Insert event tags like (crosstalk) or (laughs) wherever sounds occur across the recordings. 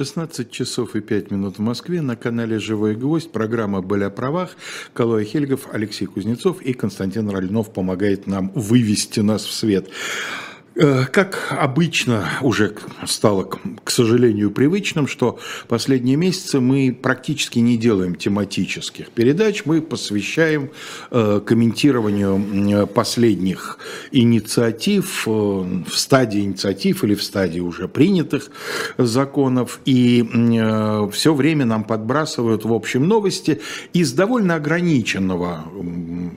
16 часов и 5 минут в Москве на канале «Живой гвоздь». Программа «Были о правах». Калоя Хельгов, Алексей Кузнецов и Константин Рольнов помогает нам вывести нас в свет. Э, как обычно уже стало, к сожалению, привычным, что последние месяцы мы практически не делаем тематических передач, мы посвящаем э, комментированию последних инициатив э, в стадии инициатив или в стадии уже принятых законов. И все время нам подбрасывают в общем новости из довольно ограниченного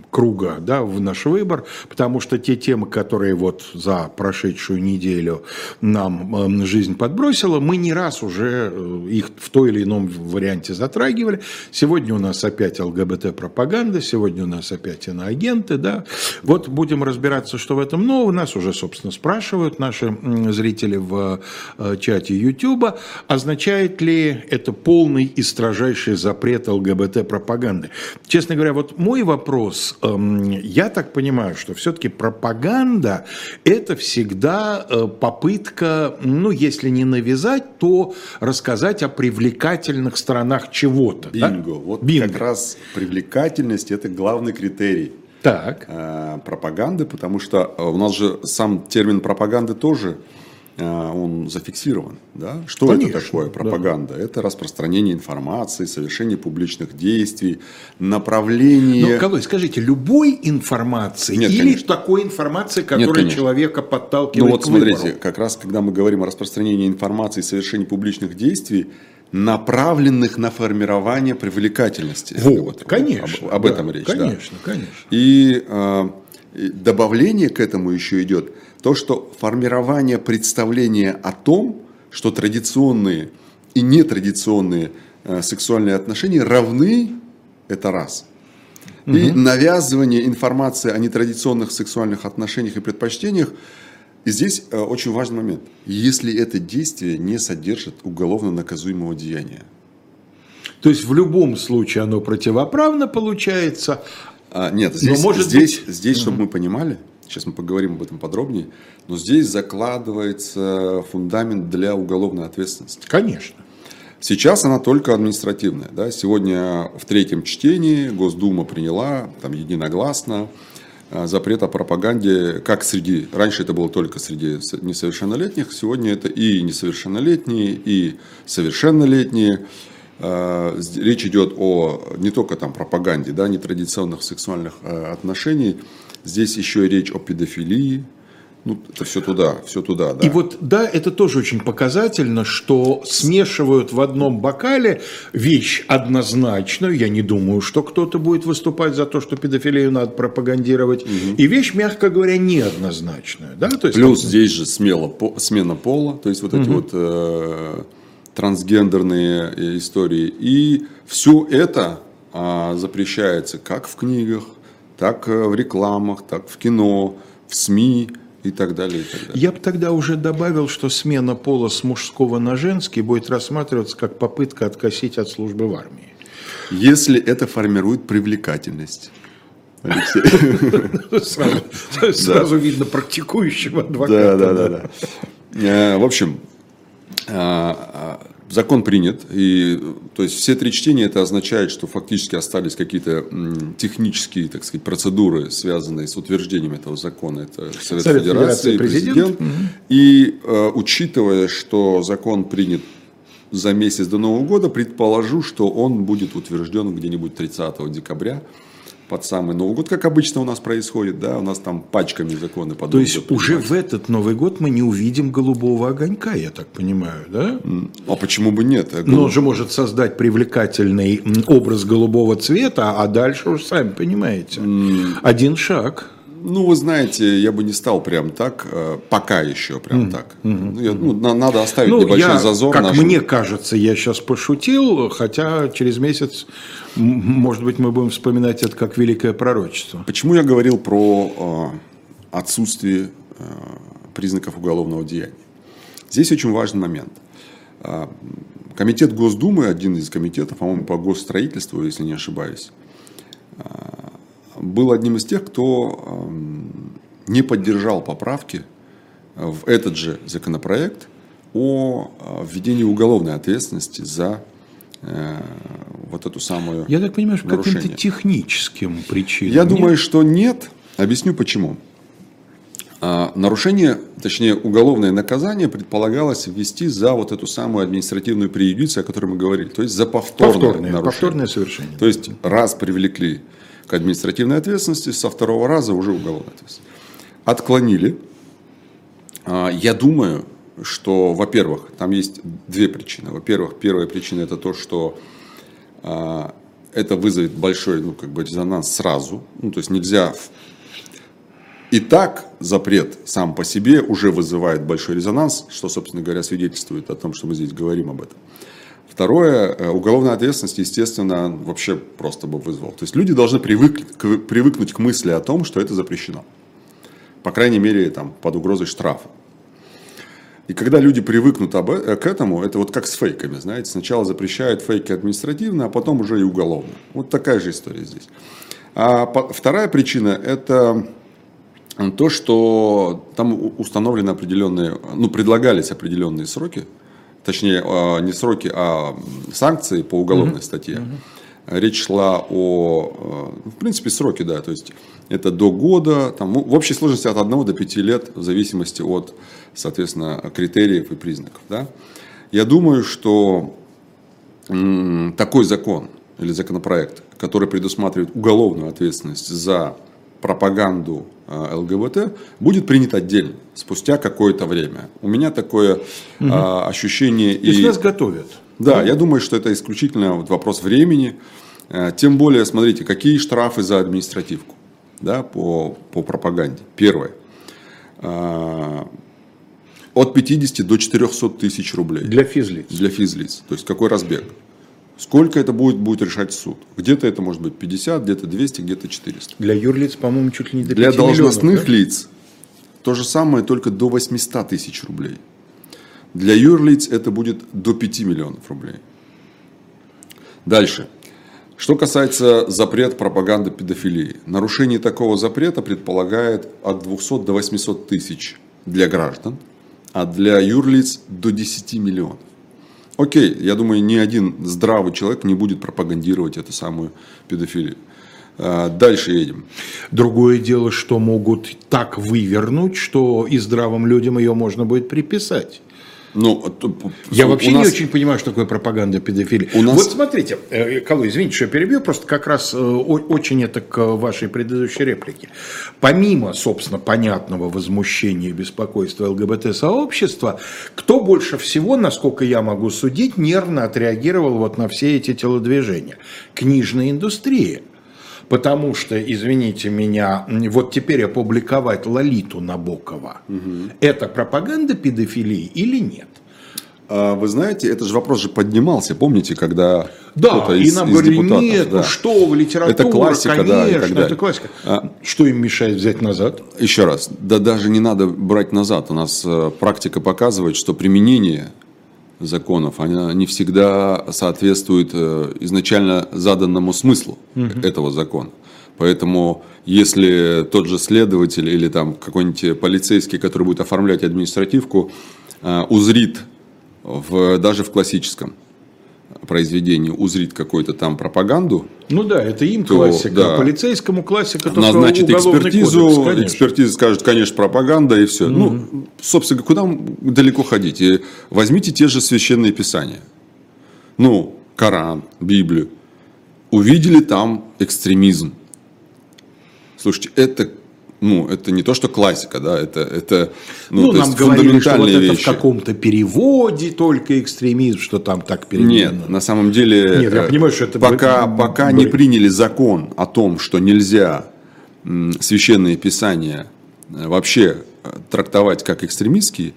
круга да, в наш выбор, потому что те темы, которые вот за прошедшую неделю нам эм, жизнь подбросила, мы не раз уже э, их в той или ином варианте затрагивали. Сегодня у нас опять ЛГБТ-пропаганда, сегодня у нас опять иноагенты. Да? Вот будем разбираться, что в этом нового. Нас уже, собственно, спрашивают наши зрители в э, чате YouTube, означает ли это полный и строжайший запрет ЛГБТ-пропаганды. Честно говоря, вот мой вопрос, эм, я так понимаю, что все-таки пропаганда – это все всегда э, попытка, ну, если не навязать, то рассказать о привлекательных сторонах чего-то. Бинго. Да? Вот Бинго. как раз привлекательность – это главный критерий. Так. Э, пропаганды, потому что у нас же сам термин пропаганды тоже – он зафиксирован. Да? Что Конечно, это такое пропаганда? Да. Это распространение информации, совершение публичных действий, направление... Ну, Колой, скажите, любой информации Нет, или конечно. такой информации, которая Нет, человека подталкивает Ну вот смотрите, выбору? как раз когда мы говорим о распространении информации и совершении публичных действий, направленных на формирование привлекательности. Вот, конечно. Об, об да, этом речь. Конечно, да. конечно. И, э, и добавление к этому еще идет – то, что формирование представления о том, что традиционные и нетрадиционные э, сексуальные отношения равны, это раз. Угу. И навязывание информации о нетрадиционных сексуальных отношениях и предпочтениях, и здесь э, очень важный момент. Если это действие не содержит уголовно наказуемого деяния. То есть в любом случае оно противоправно получается. А, нет, здесь, может здесь, быть... здесь угу. чтобы мы понимали, Сейчас мы поговорим об этом подробнее. Но здесь закладывается фундамент для уголовной ответственности. Конечно. Сейчас она только административная. Да? Сегодня в третьем чтении Госдума приняла там, единогласно э, запрет о пропаганде, как среди, раньше это было только среди несовершеннолетних, сегодня это и несовершеннолетние, и совершеннолетние. Э, речь идет о не только там пропаганде, да, нетрадиционных сексуальных э, отношений, Здесь еще и речь о педофилии. Ну, это все туда, все туда, да. И вот, да, это тоже очень показательно, что смешивают в одном бокале вещь однозначную, я не думаю, что кто-то будет выступать за то, что педофилию надо пропагандировать, угу. и вещь, мягко говоря, неоднозначную, да? То есть, Плюс как... здесь же смело, по, смена пола, то есть вот угу. эти вот э, трансгендерные э, истории, и все это э, запрещается как в книгах, так э, в рекламах, так в кино, в СМИ и так далее. И так далее. Я бы тогда уже добавил, что смена пола с мужского на женский будет рассматриваться как попытка откосить от службы в армии. Если это формирует привлекательность. (laughs) Сразу видно практикующего адвоката. Да, да, да. Э, в общем, э, Закон принят, и то есть все три чтения это означает, что фактически остались какие-то технические, так сказать, процедуры, связанные с утверждением этого закона. Это Совет, Совет Федерации, президент. президент. Угу. И э, учитывая, что закон принят за месяц до Нового года, предположу, что он будет утвержден где-нибудь 30 декабря под самый Новый год, как обычно у нас происходит, да, у нас там пачками законы подобные. То есть уже в этот Новый год мы не увидим голубого огонька, я так понимаю, да? А почему бы нет? Голуб... Но он же может создать привлекательный образ голубого цвета, а дальше уж сами понимаете, один шаг. Ну, вы знаете, я бы не стал прям так, э, пока еще прям mm-hmm. так. Mm-hmm. Я, ну, надо оставить ну, небольшой я, зазор. Как нашему... мне кажется, я сейчас пошутил, хотя через месяц, может быть, мы будем вспоминать это как великое пророчество. Почему я говорил про э, отсутствие э, признаков уголовного деяния? Здесь очень важный момент. Э, комитет Госдумы, один из комитетов, по-моему, по госстроительству, если не ошибаюсь, э, был одним из тех, кто эм, не поддержал поправки в этот же законопроект о э, введении уголовной ответственности за э, вот эту самую Я так понимаю, что каким-то техническим причинам. Я нет? думаю, что нет. Объясню почему. А, Нарушение, точнее уголовное наказание предполагалось ввести за вот эту самую административную преюдицию, о которой мы говорили, то есть за повторное, повторное, нарушение. повторное совершение. То есть раз привлекли к административной ответственности, со второго раза уже уголовная ответственность. Отклонили. А, Я думаю, что, во-первых, там есть две причины. Во-первых, первая причина это то, что а, это вызовет большой ну, как бы резонанс сразу. Ну, то есть нельзя... И так запрет сам по себе уже вызывает большой резонанс, что, собственно говоря, свидетельствует о том, что мы здесь говорим об этом. Второе, э, уголовная ответственность, естественно, вообще просто бы вызвал. То есть люди должны привыкнуть к, привыкнуть к мысли о том, что это запрещено. По крайней мере, там, под угрозой штрафа. И когда люди привыкнут об, э- к этому, это вот как с фейками, знаете, сначала запрещают фейки административно, а потом уже и уголовно. Вот такая же история здесь. А по- вторая причина – это то, что там установлены определенные, ну, предлагались определенные сроки, точнее, а, не сроки, а санкции по уголовной статье. Речь шла о, э, в принципе, сроки, да, то есть это до года, там, в общей сложности от 1 до 5 лет, в зависимости от, соответственно, критериев и признаков. Да. Я думаю, что такой закон или законопроект, который предусматривает уголовную ответственность за пропаганду э, ЛГБТ, будет принят отдельно, спустя какое-то время. У меня такое э, ощущение... То есть и- нас готовят. да, я думаю, что это исключительно вот вопрос времени. Э, Тем более, смотрите, какие штрафы за административку да, по, по пропаганде. Первое. От 50 до 400 тысяч рублей Для физлиц. для физлиц. То есть какой разбег? Сколько это будет, будет решать суд? Где-то это может быть 50, где-то 200, где-то 400. Для юрлиц, по-моему, чуть ли не до Для 5 миллионов, должностных да? лиц то же самое, только до 800 тысяч рублей. Для юрлиц это будет до 5 миллионов рублей. Дальше. Что касается запрет пропаганды педофилии. Нарушение такого запрета предполагает от 200 до 800 тысяч для граждан, а для юрлиц до 10 миллионов. Окей, я думаю, ни один здравый человек не будет пропагандировать эту самую педофилию. А, Дальше едем. Другое дело, что могут так вывернуть, что и здравым людям ее можно будет приписать. Ну, то- Я вообще нас- не очень понимаю, что такое пропаганда педофилии. У нас- Вот смотрите, э, Калу, извините, что я перебью, просто как раз э, очень это к вашей предыдущей реплике. Помимо, собственно, понятного возмущения и беспокойства ЛГБТ-сообщества, кто больше всего, насколько я могу судить, нервно отреагировал вот на все эти телодвижения? Книжная индустрия. Потому что, извините меня, вот теперь опубликовать Лолиту Набокова, это пропаганда педофилии или нет? А, Вы знаете, это же вопрос же поднимался, помните, когда Да, кто-то и из, нам из говорили, депутатов, нет, да. ну что вы, литература, Это классика, конечно, да, и так далее. это классика. А- Что им мешает взять назад? Еще раз, да даже не надо брать назад. У нас э, практика показывает, что применение законов, оно не всегда соответствует э, изначально заданному смыслу этого закона. Поэтому, если тот же следователь или там какой-нибудь полицейский, который будет оформлять административку, э, узрит в, даже в классическом произведении, узрит какую-то там пропаганду, Ну да, это им То, классика, да. а полицейскому классика назначит экспертизу, кодекс, конечно. экспертиза скажет, конечно, пропаганда и все. Ну, собственно, куда далеко ходить? И возьмите те же священные писания. Ну, Коран, Библию. Увидели там экстремизм. Слушайте, это, ну, это не то, что классика, да, это, это ну, Ну, то нам есть говорили, что вот фундаментальные это в вещи. каком-то переводе только экстремизм, что там так переведено. Нет, на самом деле, Нет, я э, понимаю, что это пока, б- пока не приняли закон о том, что нельзя священные писания э, вообще э, трактовать как экстремистские,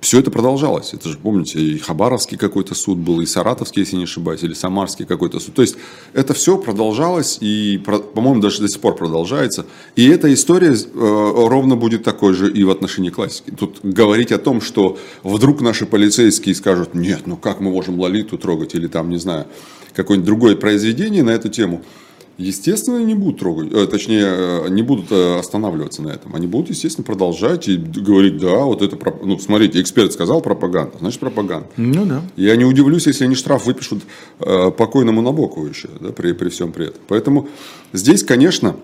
все это продолжалось. Это же, помните, и Хабаровский какой-то суд был, и Саратовский, если не ошибаюсь, или Самарский какой-то суд. То есть это все продолжалось, и, по-моему, даже до сих пор продолжается. И эта история э, ровно будет такой же и в отношении классики. Тут говорить о том, что вдруг наши полицейские скажут, нет, ну как мы можем Лолиту трогать, или там, не знаю, какое-нибудь другое произведение на эту тему. Естественно, не будут трогать, э, точнее, э, не будут э, останавливаться на этом. Они будут, естественно, продолжать и говорить, да, вот это, ну, смотрите, эксперт сказал пропаганда, значит пропаганда. Ну да. Я не удивлюсь, если они штраф выпишут покойному Набокову еще, да, при, при всем при этом. Поэтому здесь, конечно,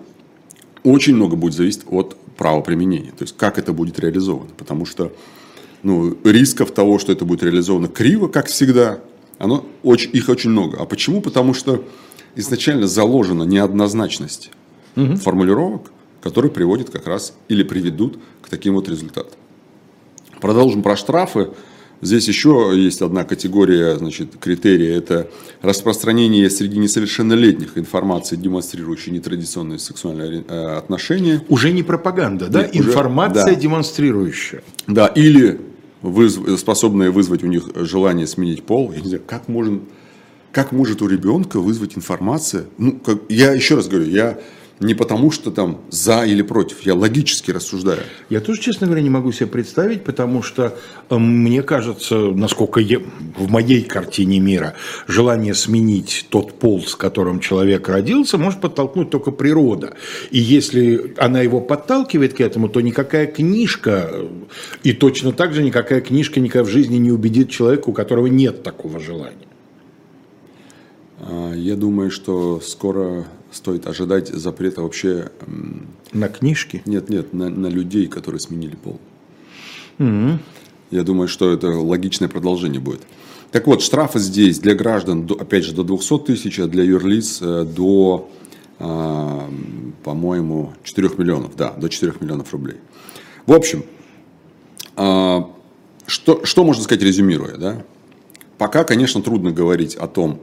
очень много будет зависеть от правоприменения, то есть как это будет реализовано. Потому что ну, рисков того, что это будет реализовано криво, как всегда, оно очень, их очень много. А почему? Потому что изначально заложена неоднозначность угу. формулировок, которые приводят как раз или приведут к таким вот результатам. Продолжим про штрафы. Здесь еще есть одна категория, значит, критерия. Это распространение среди несовершеннолетних информации, демонстрирующей нетрадиционные сексуальные э, отношения. Уже не пропаганда, да? Нет, Информация, да. демонстрирующая. Да, или вызв... способная вызвать у них желание сменить пол. Я не знаю, как можно как может у ребенка вызвать информация? Ну, как, я еще раз говорю, я не потому, что там за или против, я логически рассуждаю. Я тоже, честно говоря, не могу себе представить, потому что э, мне кажется, насколько я, в моей картине мира желание сменить тот пол, с которым человек родился, может подтолкнуть только природа. И если она его подталкивает к этому, то никакая книжка, и точно так же никакая книжка никогда в жизни не убедит человека, у которого нет такого желания. А, я думаю, что скоро стоит ожидать запрета вообще... На книжки? Нет, нет, на, на людей, которые сменили пол. Угу. Я думаю, что это логичное продолжение будет. Так вот, штрафы здесь для граждан, опять же, до 200 тысяч, а для юрлиц э, до, а, по-моему, 4 миллионов. Да, до 4 миллионов рублей. В общем, что, что можно сказать, резюмируя? Да? Пока, конечно, трудно говорить о том,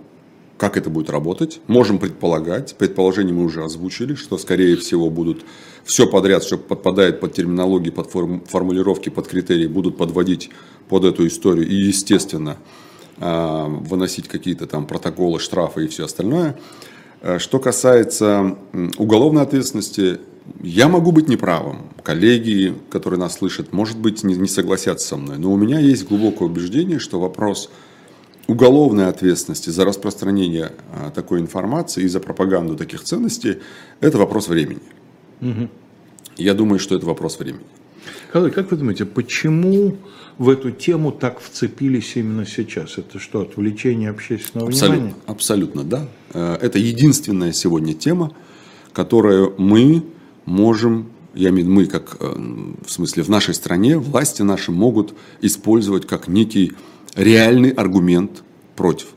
как это будет работать? Можем предполагать. Предположение мы уже озвучили, что, скорее всего, будут все подряд, что подпадает под терминологии, под формулировки, под критерии, будут подводить под эту историю и, естественно, а, выносить какие-то там протоколы, штрафы и все остальное. А, что касается уголовной ответственности, я могу быть неправым. Коллеги, которые нас слышат, может быть, не согласятся со мной. Но у меня есть глубокое убеждение, что вопрос уголовной ответственности за распространение а, такой информации и за пропаганду таких ценностей – это вопрос времени. Угу. Я думаю, что это вопрос времени. Николай, как вы думаете, почему в эту тему так вцепились именно сейчас? Это что, отвлечение общественного абсолютно, внимания? Абсолютно, да. Э, это единственная сегодня тема, которую мы можем, я имею в виду мы, как э, в смысле в нашей стране, власти наши могут использовать как некий реальный аргумент против.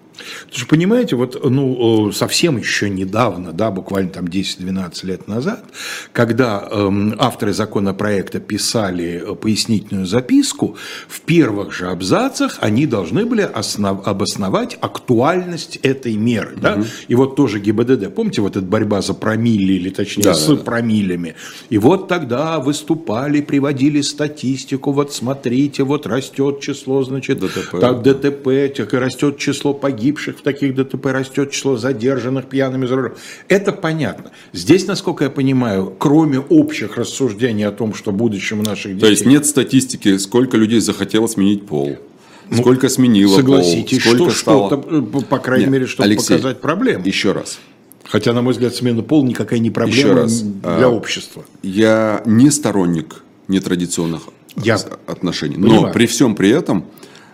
Вы же понимаете, вот ну, совсем еще недавно, да, буквально там 10-12 лет назад, когда э, авторы законопроекта писали э, пояснительную записку, в первых же абзацах они должны были основ, обосновать актуальность этой меры. Да? Угу. И вот тоже ГИБДД, помните, вот эта борьба за промили, или точнее да, с да, промилями. И вот тогда выступали, приводили статистику, вот смотрите, вот растет число, значит, ДТП, так, ДТП растет число погибших погибших в таких ДТП растет число задержанных пьяными за рулем. Это понятно. Здесь, насколько я понимаю, кроме общих рассуждений о том, что будущем наших детей... То есть нет статистики, сколько людей захотело сменить пол? Ну, сколько сменило согласитесь, пол? Сколько что, стало... что-то, по крайней нет, мере, чтобы Алексей, показать проблему. Еще раз. Хотя, на мой взгляд, смена пола никакая не проблема раз, для а, общества. Я не сторонник нетрадиционных я отношений. Но понимаю. при всем при этом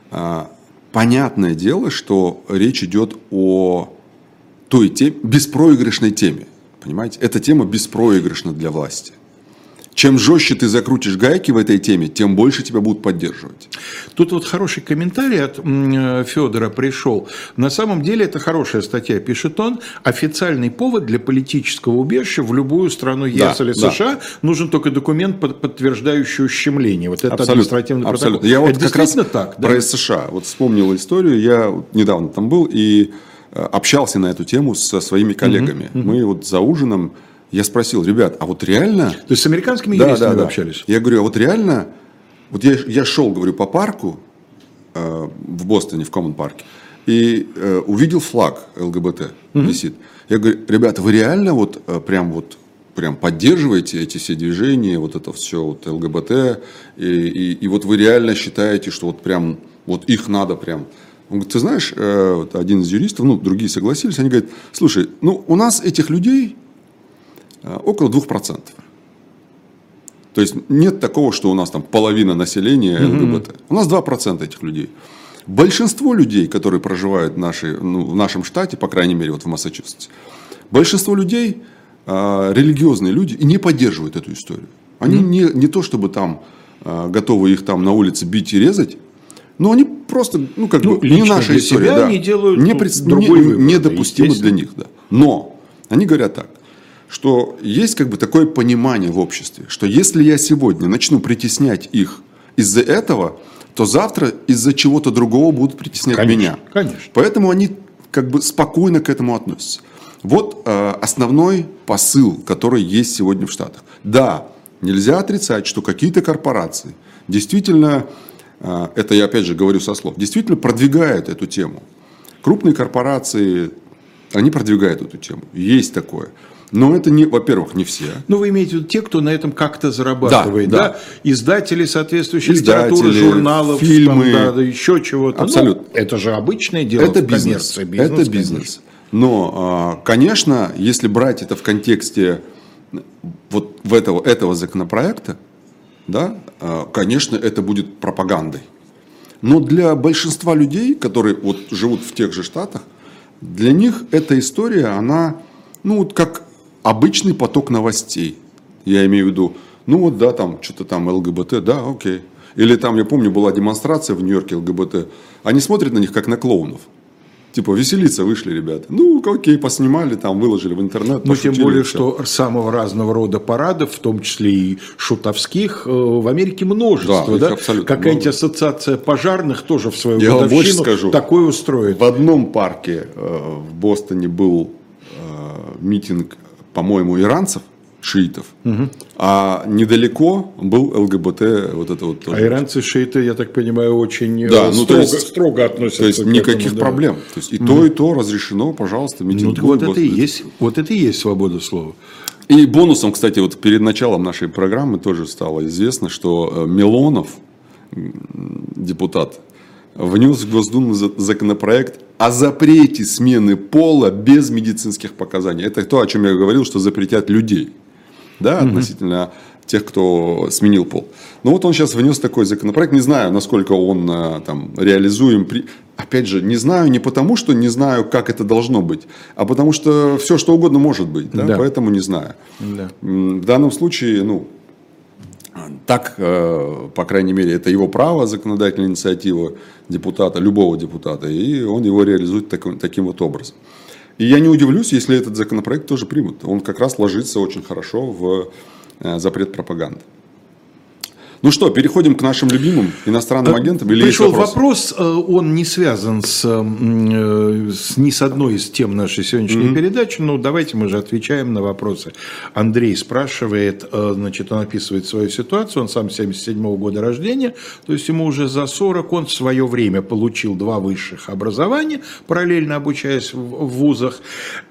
а, понятное дело, что речь идет о той теме, беспроигрышной теме. Понимаете? Эта тема беспроигрышна для власти. Чем жестче ты закрутишь гайки в этой теме, тем больше тебя будут поддерживать. Тут вот хороший комментарий от э, Федора пришел. На самом деле это хорошая статья, пишет он. Официальный повод для политического убежища в любую страну ЕС да, или США да. нужен только документ, подтверждающий ущемление. Вот это абсолютно, административный абсолютно. протокол. Я вот это действительно так. Да? Про США. Вот вспомнил историю. Я недавно там был и э, общался на эту тему со своими коллегами. Угу, угу. Мы вот за ужином я спросил, ребят, а вот реально... То есть с американскими да, юристами да, да. общались? Я говорю, а вот реально... Вот я, я шел, говорю, по парку э, в Бостоне, в Коммон парке, и э, увидел флаг ЛГБТ угу. висит. Я говорю, ребята, вы реально вот э, прям вот прям поддерживаете эти все движения, вот это все вот ЛГБТ, и, и, и вот вы реально считаете, что вот прям вот их надо прям Он говорит, ты знаешь, э, вот один из юристов, ну, другие согласились, они говорят, слушай, ну, у нас этих людей около 2%. То есть нет такого, что у нас там половина населения ЛГБТ. Mm-hmm. У нас 2% этих людей. Большинство людей, которые проживают в, нашей, ну, в нашем штате, по крайней мере, вот в Массачусетсе, большинство людей э, религиозные люди и не поддерживают эту историю. Они mm-hmm. не, не то, чтобы там э, готовы их там на улице бить и резать, но они просто, ну, как ну, бы, не наша история. Да. они делают не, пред... не, выбор, недопустимо для них. Да. Но они говорят так, что есть как бы такое понимание в обществе, что если я сегодня начну притеснять их из-за этого, то завтра из-за чего-то другого будут притеснять конечно, меня. Конечно. Поэтому они как бы спокойно к этому относятся. Вот э, основной посыл, который есть сегодня в Штатах. Да, нельзя отрицать, что какие-то корпорации действительно, э, это я опять же говорю со слов, действительно продвигают эту тему. Крупные корпорации, они продвигают эту тему. Есть такое. Но это не, во-первых, не все. Ну, вы имеете в виду те, кто на этом как-то зарабатывает, да? да. Издатели соответствующей Издатели, литературы, журналов, фильмы, там, да, еще чего-то. Абсолютно. Ну, это же обычное дело это в бизнес, коммерции. Бизнес, это бизнес. Но, а, конечно, если брать это в контексте вот в этого, этого законопроекта, да, а, конечно, это будет пропагандой. Но для большинства людей, которые вот живут в тех же штатах, для них эта история, она, ну, вот как обычный поток новостей. Я имею в виду, ну вот да, там что-то там ЛГБТ, да, окей. Или там, я помню, была демонстрация в Нью-Йорке ЛГБТ. Они смотрят на них как на клоунов. Типа, веселиться вышли ребята. Ну, окей, поснимали, там, выложили в интернет. Ну, тем более, что самого разного рода парадов, в том числе и шутовских, э, в Америке множество. Да, да? Какая-нибудь ассоциация пожарных тоже в свою Я годовщину скажу, такое устроит. В одном парке э, в Бостоне был э, митинг по-моему, иранцев, шиитов, угу. а недалеко был ЛГБТ, вот это вот тоже. А иранцы шииты, я так понимаю, очень да, ну, строго, то есть, строго относятся. То есть никаких этому, да. проблем. То есть и угу. то, и то разрешено, пожалуйста, митинг. Ну, вот это, и есть, вот это и есть свобода слова. И бонусом, кстати, вот перед началом нашей программы тоже стало известно, что э, Милонов, депутат, внес в Госдуму законопроект о запрете смены пола без медицинских показаний. Это то, о чем я говорил, что запретят людей да, угу. относительно тех, кто сменил пол. Но вот он сейчас внес такой законопроект. Не знаю, насколько он э, там реализуем. Опять же, не знаю не потому, что не знаю, как это должно быть, а потому что все, что угодно может быть. Да? Да. Поэтому не знаю. Да. В данном случае, ну, так, э, по крайней мере, это его право, законодательная инициатива депутата, любого депутата, и он его реализует таким, таким вот образом. И я не удивлюсь, если этот законопроект тоже примут. Он как раз ложится очень хорошо в э, запрет пропаганды. Ну что, переходим к нашим любимым иностранным агентам? Или Пришел вопрос, э, он не связан с, э, с ни с одной из тем нашей сегодняшней mm-hmm. передачи, но давайте мы же отвечаем на вопросы. Андрей спрашивает, э, значит, он описывает свою ситуацию, он сам 77 -го года рождения, то есть ему уже за 40, он в свое время получил два высших образования, параллельно обучаясь в вузах,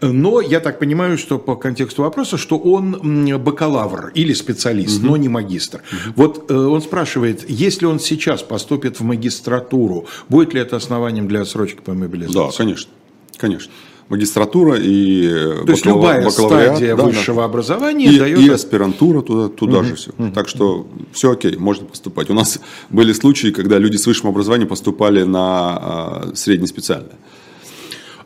но я так понимаю, что по контексту вопроса, что он бакалавр или специалист, mm-hmm. но не магистр. Mm-hmm. Вот он спрашивает, если он сейчас поступит в магистратуру, будет ли это основанием для отсрочки по мобилизации? Да, конечно. Конечно. Магистратура и То есть любая стадия да, высшего да. образования и, дает... И аспирантура туда, туда угу, же все. Угу. Так что все окей, можно поступать. У нас были случаи, когда люди с высшим образованием поступали на а, среднеспециальное.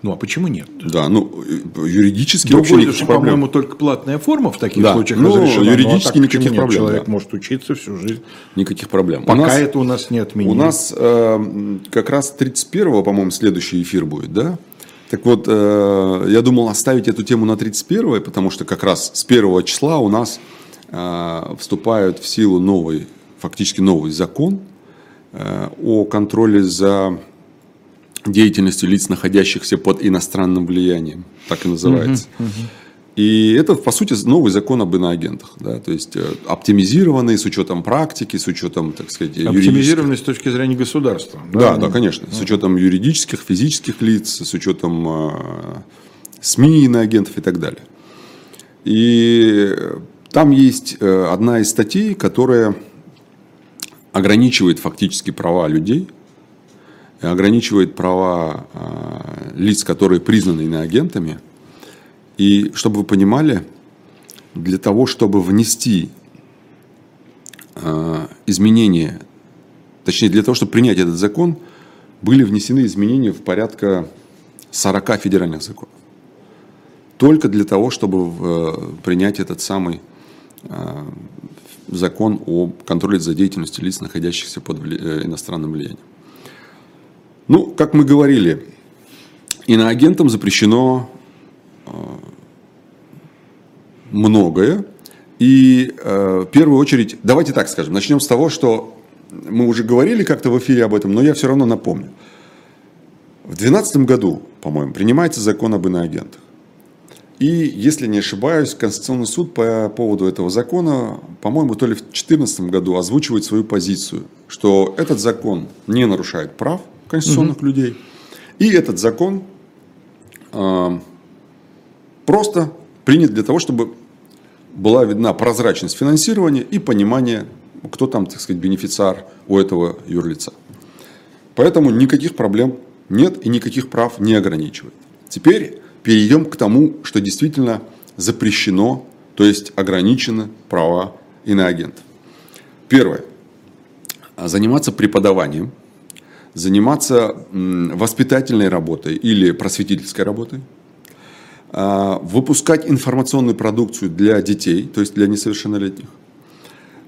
Ну а почему нет? Да, ну юридически Другой, вообще никаких проблем. По-моему, только платная форма в таких да. случаях ну, разрешена. Юридически ну, а никаких проблем. Человек да. может учиться всю жизнь. Никаких проблем. Пока у нас, это у нас не отменили. У нас э, как раз 31-го, по-моему, следующий эфир будет, да? Так вот, э, я думал оставить эту тему на 31 потому что как раз с 1 числа у нас э, вступает в силу новый, фактически новый закон э, о контроле за деятельностью лиц, находящихся под иностранным влиянием, так и называется. Uh-huh, uh-huh. И это, по сути, новый закон об иноагентах. Да? То есть, э, оптимизированный с учетом практики, с учетом, так сказать, Оптимизированный с точки зрения государства. Да, да, да конечно. С учетом юридических, физических лиц, с учетом э, СМИ иноагентов и так далее. И там есть э, одна из статей, которая ограничивает фактически права людей ограничивает права лиц, которые признаны иноагентами. И чтобы вы понимали, для того, чтобы внести изменения, точнее для того, чтобы принять этот закон, были внесены изменения в порядка 40 федеральных законов. Только для того, чтобы принять этот самый закон о контроле за деятельностью лиц, находящихся под э, иностранным влиянием. Ну, как мы говорили, иноагентам запрещено э, многое. И э, в первую очередь, давайте так скажем, начнем с того, что мы уже говорили как-то в эфире об этом, но я все равно напомню. В 2012 году, по-моему, принимается закон об иноагентах. И, если не ошибаюсь, Конституционный суд по поводу этого закона, по-моему, то ли в 2014 году озвучивает свою позицию, что этот закон не нарушает прав конституционных угу. людей, и этот закон э, просто принят для того, чтобы была видна прозрачность финансирования и понимание, кто там, так сказать, бенефициар у этого юрлица. Поэтому никаких проблем нет и никаких прав не ограничивает. Теперь перейдем к тому, что действительно запрещено, то есть ограничены права иноагентов. Первое. Заниматься преподаванием, заниматься воспитательной работой или просветительской работой, а, выпускать информационную продукцию для детей, то есть для несовершеннолетних,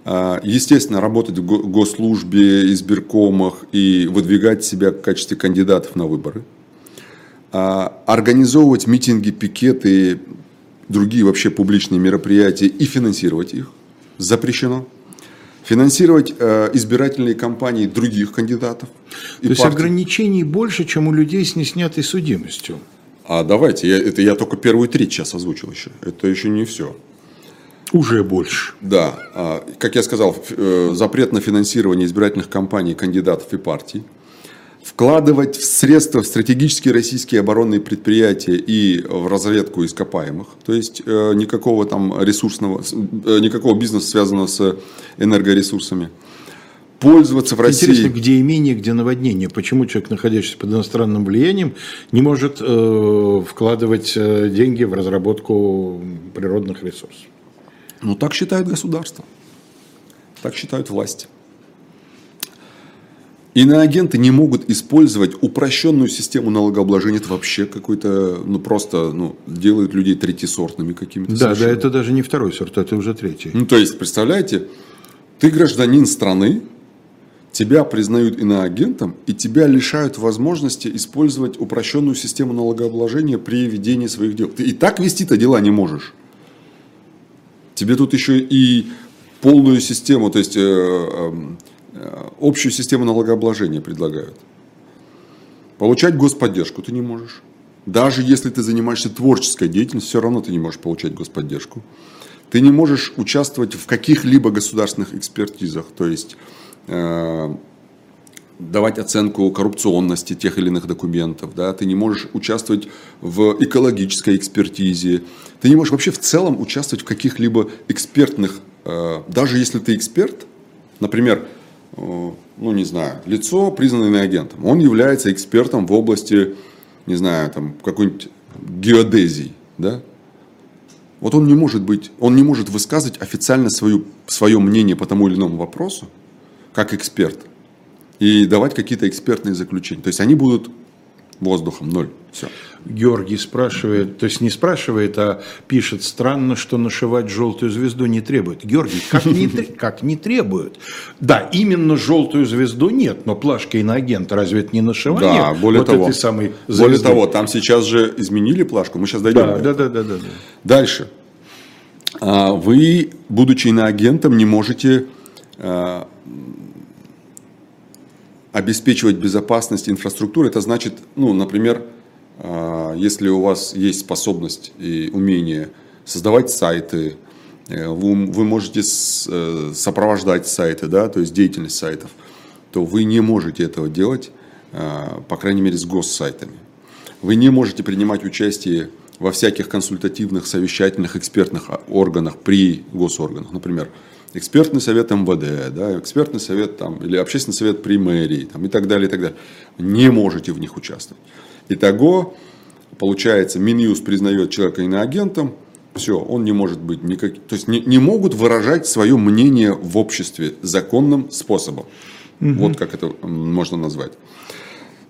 а, естественно, работать в госслужбе, избиркомах и выдвигать себя в качестве кандидатов на выборы – а, организовывать митинги, пикеты, другие вообще публичные мероприятия и финансировать их запрещено. Финансировать э, избирательные кампании других кандидатов. То есть партий. ограничений больше, чем у людей с неснятой судимостью. А давайте, я, это я только первую треть сейчас озвучил еще. Это еще не все. Уже больше. Да. А, как я сказал, э, запрет на финансирование избирательных кампаний кандидатов и партий вкладывать в средства в стратегические российские оборонные предприятия и в разведку ископаемых. То есть э, никакого там ресурсного, э, никакого бизнеса, связанного с энергоресурсами. Пользоваться в России... Интересно, где имение, где наводнение. Почему человек, находящийся под иностранным влиянием, не может э, вкладывать э, деньги в разработку природных ресурсов? Ну, так считает государство. Так считают власти. Иноагенты не могут использовать упрощенную систему налогообложения. Это вообще какой-то, ну просто, ну, делают людей третьесортными какими-то. Да, совершенно. да, это даже не второй сорт, это уже третий. Ну, то есть, представляете, ты гражданин страны, тебя признают иноагентом, и тебя лишают возможности использовать упрощенную систему налогообложения при ведении своих дел. Ты и так вести-то дела не можешь. Тебе тут еще и полную систему, то есть э, э, общую систему налогообложения предлагают. Получать господдержку ты не можешь. Даже если ты занимаешься творческой деятельностью, все равно ты не можешь получать господдержку. Ты не можешь участвовать в каких-либо государственных экспертизах, то есть э, давать оценку коррупционности тех или иных документов, да? ты не можешь участвовать в экологической экспертизе, ты не можешь вообще в целом участвовать в каких-либо экспертных, э, даже если ты эксперт, например, Э, ну не знаю, лицо, признанное агентом. Он является экспертом в области, не знаю, там какой-нибудь геодезии, да? Вот он не может быть, он не может высказывать официально свою, свое мнение по тому или иному вопросу, как эксперт, и давать какие-то экспертные заключения. То есть они будут воздухом, ноль. Все. Георгий спрашивает, то есть не спрашивает, а пишет, странно, что нашивать желтую звезду не требует. Георгий, как не, (laughs) как не требует? Да, именно желтую звезду нет, но плашка иноагента, разве это не нашивание? Да, более вот того, этой самой более того, там сейчас же изменили плашку, мы сейчас дойдем. Да, да, да, да, да, да. Дальше. А, вы, будучи иноагентом, не можете а, обеспечивать безопасность инфраструктуры, это значит, ну, например, если у вас есть способность и умение создавать сайты, э, вы, вы можете э, сопровождать сайты, да, то есть деятельность сайтов, то вы не можете этого делать, а, по крайней мере, с госсайтами. Вы не можете принимать участие во всяких консультативных, совещательных, экспертных органах при госорганах. Например, экспертный совет МВД, да, экспертный совет там, или общественный совет при мэрии там, и так далее, и так далее. Не можете в них участвовать. Итого, получается, Минюст признает человека иноагентом, все, он не может быть никак... То есть не, не могут выражать свое мнение в обществе законным способом. Угу. Вот как это можно назвать.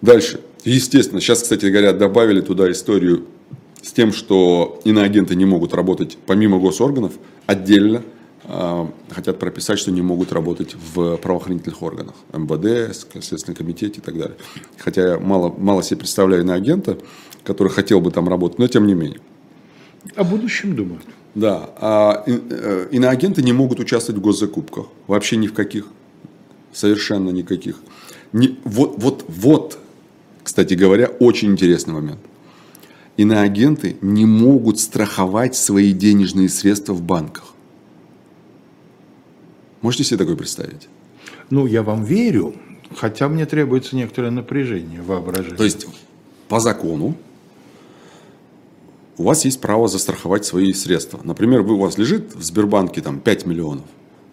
Дальше. Естественно, сейчас, кстати говоря, добавили туда историю с тем, что иноагенты не могут работать помимо госорганов отдельно. Э, хотят прописать, что не могут работать в правоохранительных органах. МВД, Следственном комитете и так далее. Хотя я мало, мало себе представляю иноагента, который хотел бы там работать, но тем не менее. О будущем думают. Да. А э, иноагенты не могут участвовать в госзакупках. Вообще ни в каких. Совершенно никаких. Не, вот, вот, вот, кстати говоря, очень интересный момент. Иноагенты не могут страховать свои денежные средства в банках. Можете себе такое представить? Ну, я вам верю, хотя мне требуется некоторое напряжение воображения. То есть, по закону, у вас есть право застраховать свои средства. Например, вы, у вас лежит в Сбербанке там, 5 миллионов.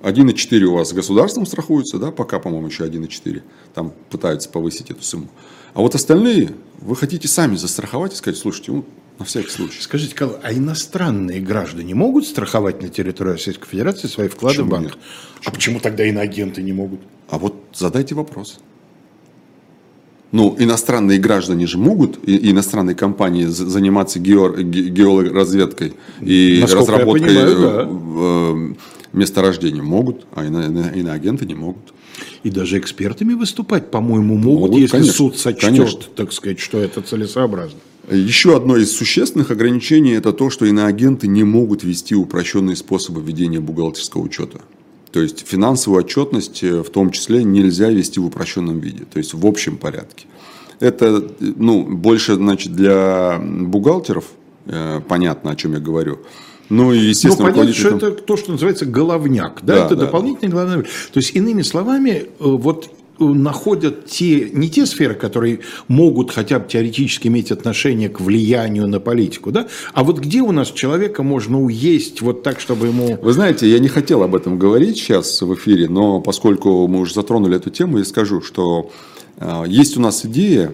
1,4 у вас государством страхуется, да, пока, по-моему, еще 1,4. Там пытаются повысить эту сумму. А вот остальные вы хотите сами застраховать и сказать, слушайте, ну, на всякий случай. Скажите, Карл, а иностранные граждане могут страховать на территории Российской Федерации свои вклады почему в банк? Нет? А почему тогда иноагенты не могут? А вот задайте вопрос. Ну, иностранные граждане же могут, и иностранные компании заниматься гео, георазведкой и Насколько разработкой понимаю, да. Месторождений могут, а иноагенты не могут. И даже экспертами выступать, по-моему, могут, могут если конечно, суд сочтет, конечно. так сказать, что это целесообразно. Еще одно из существенных ограничений – это то, что иноагенты не могут вести упрощенные способы ведения бухгалтерского учета. То есть финансовую отчетность э, в том числе нельзя вести в упрощенном виде, то есть в общем порядке. Это ну, больше значит, для бухгалтеров, э, понятно, о чем я говорю. Ну, и, естественно, ну, понятно, что это то, что называется головняк. Да, да это да, дополнительный да. головной. То есть, иными словами, э, вот находят те, не те сферы, которые могут хотя бы теоретически иметь отношение к влиянию на политику, да, а вот где у нас человека можно уесть вот так, чтобы ему... Вы знаете, я не хотел об этом говорить сейчас в эфире, но поскольку мы уже затронули эту тему, я скажу, что э, есть у нас идея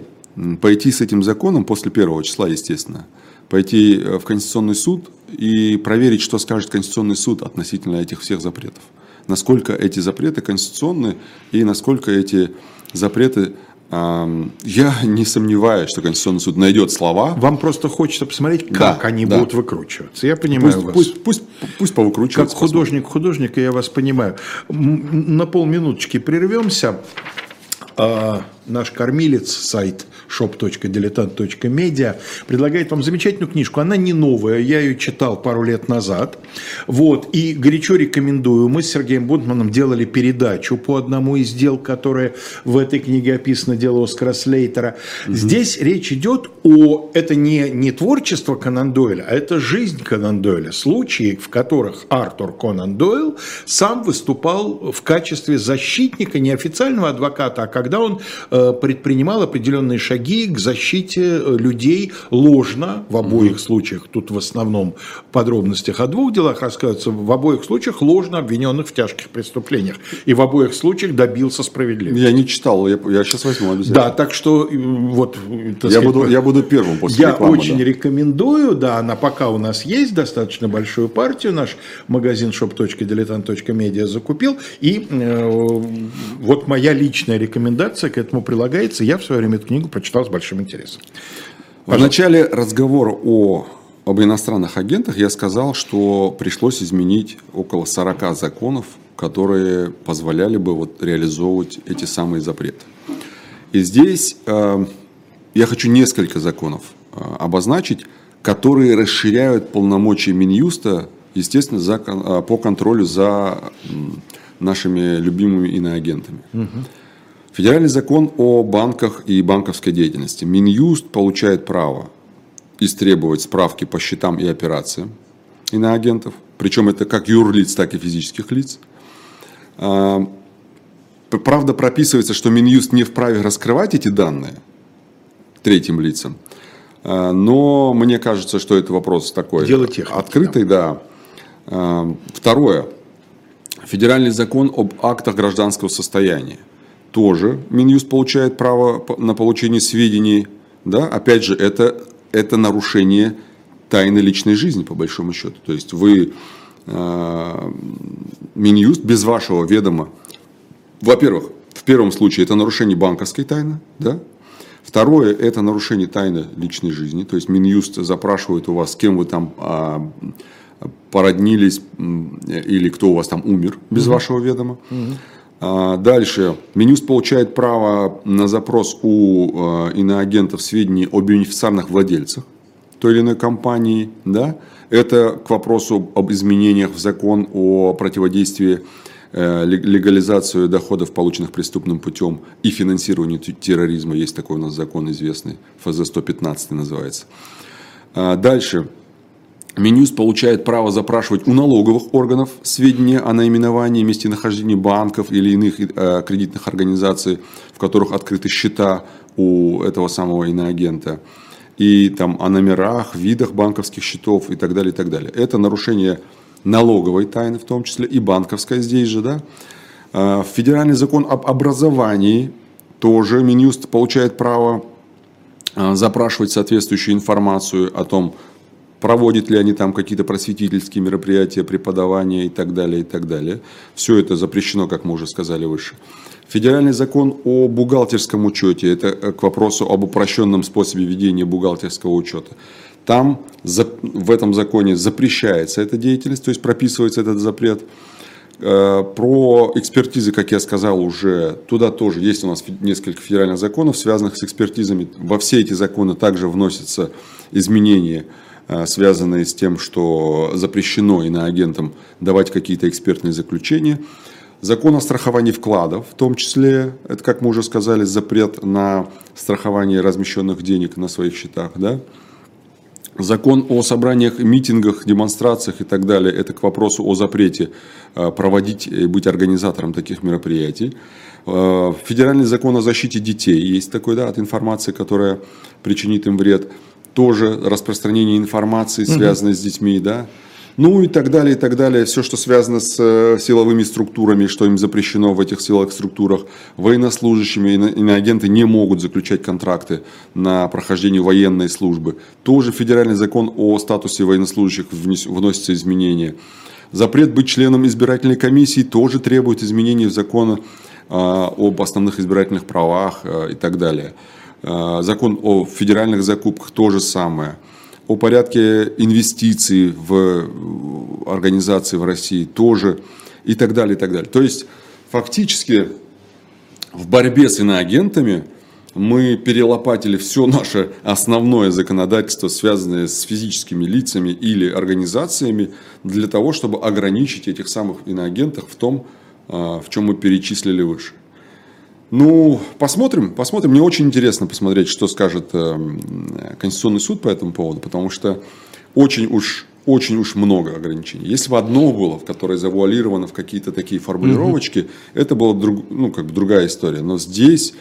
пойти с этим законом после первого числа, естественно, пойти э, в Конституционный суд и проверить, что скажет Конституционный суд относительно этих всех запретов насколько эти запреты конституционны и насколько эти запреты (laughs) я не сомневаюсь, что Конституционный суд найдет слова. Вам просто хочется посмотреть, как да, они да. будут выкручиваться. Я понимаю пусть, вас. Пусть, пусть, пусть повыкручиваются. Как художник художника я вас понимаю. На полминуточки прервемся. Наш кормилец, сайт shop.diletant.media, предлагает вам замечательную книжку. Она не новая, я ее читал пару лет назад. Вот, и горячо рекомендую. Мы с Сергеем Бунтманом делали передачу по одному из дел, которое в этой книге описано, дело Оскара Слейтера. Угу. Здесь речь идет о... Это не, не творчество Конан Дойля, а это жизнь Конан Дойля. Случаи, в которых Артур Конан Дойл сам выступал в качестве защитника, не официального адвоката, а когда он предпринимал определенные шаги к защите э, людей ложно в обоих случаях. Тут в основном подробностях о двух делах рассказывается. В обоих случаях ложно обвиненных в тяжких преступлениях. И в обоих случаях добился справедливости. Я не читал, я, я сейчас возьму обязательно. Да, так что э, вот... Я, сказать, буду, я буду первым после Я рекламы, очень да. рекомендую, да, она пока у нас есть достаточно большую партию, наш магазин shop.diletant.media закупил, и э, вот моя личная рекомендация к этому прилагается. Я в свое время эту книгу прочитал читал с большим интересом. Пожалуйста. В начале разговора о, об иностранных агентах я сказал, что пришлось изменить около 40 законов, которые позволяли бы вот реализовывать эти самые запреты. И здесь э, я хочу несколько законов э, обозначить, которые расширяют полномочия Минюста, естественно, за, э, по контролю за нашими любимыми иноагентами. Угу. Федеральный закон о банках и банковской деятельности. Минюст получает право истребовать справки по счетам и операциям иноагентов, причем это как юрлиц, так и физических лиц. А, правда, прописывается, что Минюст не вправе раскрывать эти данные третьим лицам, а, но мне кажется, что это вопрос такой Дело техники, открытый, да. да. Второе. Федеральный закон об актах гражданского состояния. Тоже Минюст получает право на получение сведений. Да? Опять же, это, это нарушение тайны личной жизни, по большому счету. То есть вы, э, Минюст, без вашего ведома, во-первых, в первом случае это нарушение банковской тайны, да? Второе – это нарушение тайны личной жизни. То есть Минюст запрашивает у вас, с кем вы там а, породнились или кто у вас там умер без угу. вашего ведома. Угу. А, дальше. Минюст получает право на запрос у а, иноагентов сведений о бенефициарных владельцах той или иной компании. Да? Это к вопросу об изменениях в закон о противодействии Э, легализацию доходов, полученных преступным путем, и финансированию терроризма. Есть такой у нас закон известный, ФЗ-115 называется. А, дальше. Минюст получает право запрашивать у налоговых органов сведения о наименовании, местонахождении банков или иных э, кредитных организаций, в которых открыты счета у этого самого иноагента. И там о номерах, видах банковских счетов и так далее, и так далее. Это нарушение налоговой тайны в том числе, и банковской здесь же, да. А, федеральный закон об образовании тоже Минюст получает право а, запрашивать соответствующую информацию о том, проводят ли они там какие-то просветительские мероприятия, преподавания и так далее, и так далее. Все это запрещено, как мы уже сказали выше. Федеральный закон о бухгалтерском учете, это э, к вопросу об упрощенном способе ведения бухгалтерского учета. Там в этом законе запрещается эта деятельность, то есть прописывается этот запрет. Э, про экспертизы, как я сказал уже, туда тоже есть у нас несколько федеральных законов, связанных с экспертизами. Во все эти законы также вносятся изменения, связанные с тем, что запрещено иноагентам давать какие-то экспертные заключения. Закон о страховании вкладов, в том числе, это, как мы уже сказали, запрет на страхование размещенных денег на своих счетах. Да? Закон о собраниях, митингах, демонстрациях и так далее, это к вопросу о запрете э, проводить и быть организатором таких мероприятий. Э, федеральный закон о защите детей есть такой, да, от информации, которая причинит им вред. Тоже распространение информации, связанной угу. с детьми, да, ну и так далее, и так далее. Все, что связано с э, силовыми структурами, что им запрещено в этих силовых структурах. Военнослужащими, иноагенты не могут заключать контракты на прохождение военной службы. Тоже федеральный закон о статусе военнослужащих вносится изменения. Запрет быть членом избирательной комиссии тоже требует изменений в закон а, об основных избирательных правах а, и так далее. А, закон о федеральных закупках то же самое о порядке инвестиций в организации в России тоже и так далее, и так далее. То есть, фактически, в борьбе с иноагентами мы перелопатили все наше основное законодательство, связанное с физическими лицами или организациями, для того, чтобы ограничить этих самых иноагентов в том, а, в чем мы перечислили выше. Ну, посмотрим, посмотрим. Мне очень интересно посмотреть, что скажет э, Конституционный суд по этому поводу, потому что очень уж, очень уж много ограничений. Если бы одно было, в которое завуалировано в какие-то такие формулировочки, угу. это была друг, ну, как бы другая история. Но здесь...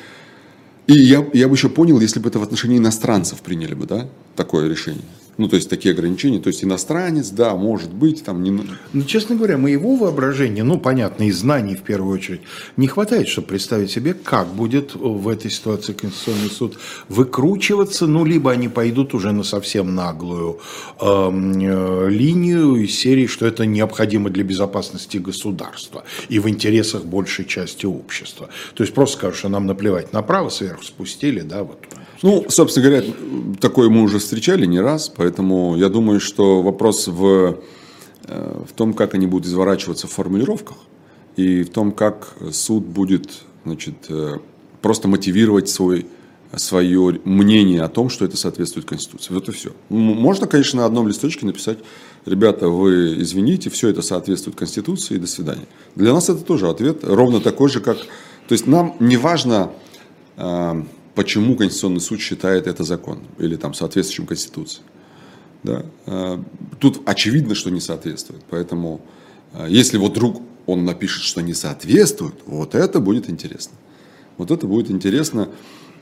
И я, я бы еще понял, если бы это в отношении иностранцев приняли бы, да, такое решение. Ну, то есть такие ограничения. То есть иностранец, да, может быть, там не... Ну, честно говоря, моего воображения, ну, понятно, и знаний в первую очередь, не хватает, чтобы представить себе, как будет в этой ситуации Конституционный суд выкручиваться. Ну, либо они пойдут уже на совсем наглую эм, э, линию из серии, что это необходимо для безопасности государства и в интересах большей части общества. То есть просто скажут, что нам наплевать направо, сверху спустили, да, вот ну, собственно говоря, такое мы уже встречали не раз, поэтому я думаю, что вопрос в, э, в том, как они будут изворачиваться в формулировках и в том, как суд будет значит, э, просто мотивировать свой, свое мнение о том, что это соответствует Конституции. Вот и все. Можно, конечно, на одном листочке написать, ребята, вы извините, все это соответствует Конституции, и до свидания. Для нас это тоже ответ, ровно такой же, как... То есть нам не важно э, почему Конституционный суд считает это законом или там соответствующим Конституции. Да? А, тут очевидно, что не соответствует. Поэтому, а, если вот вдруг он напишет, что не соответствует, вот это будет интересно. Вот это будет интересно.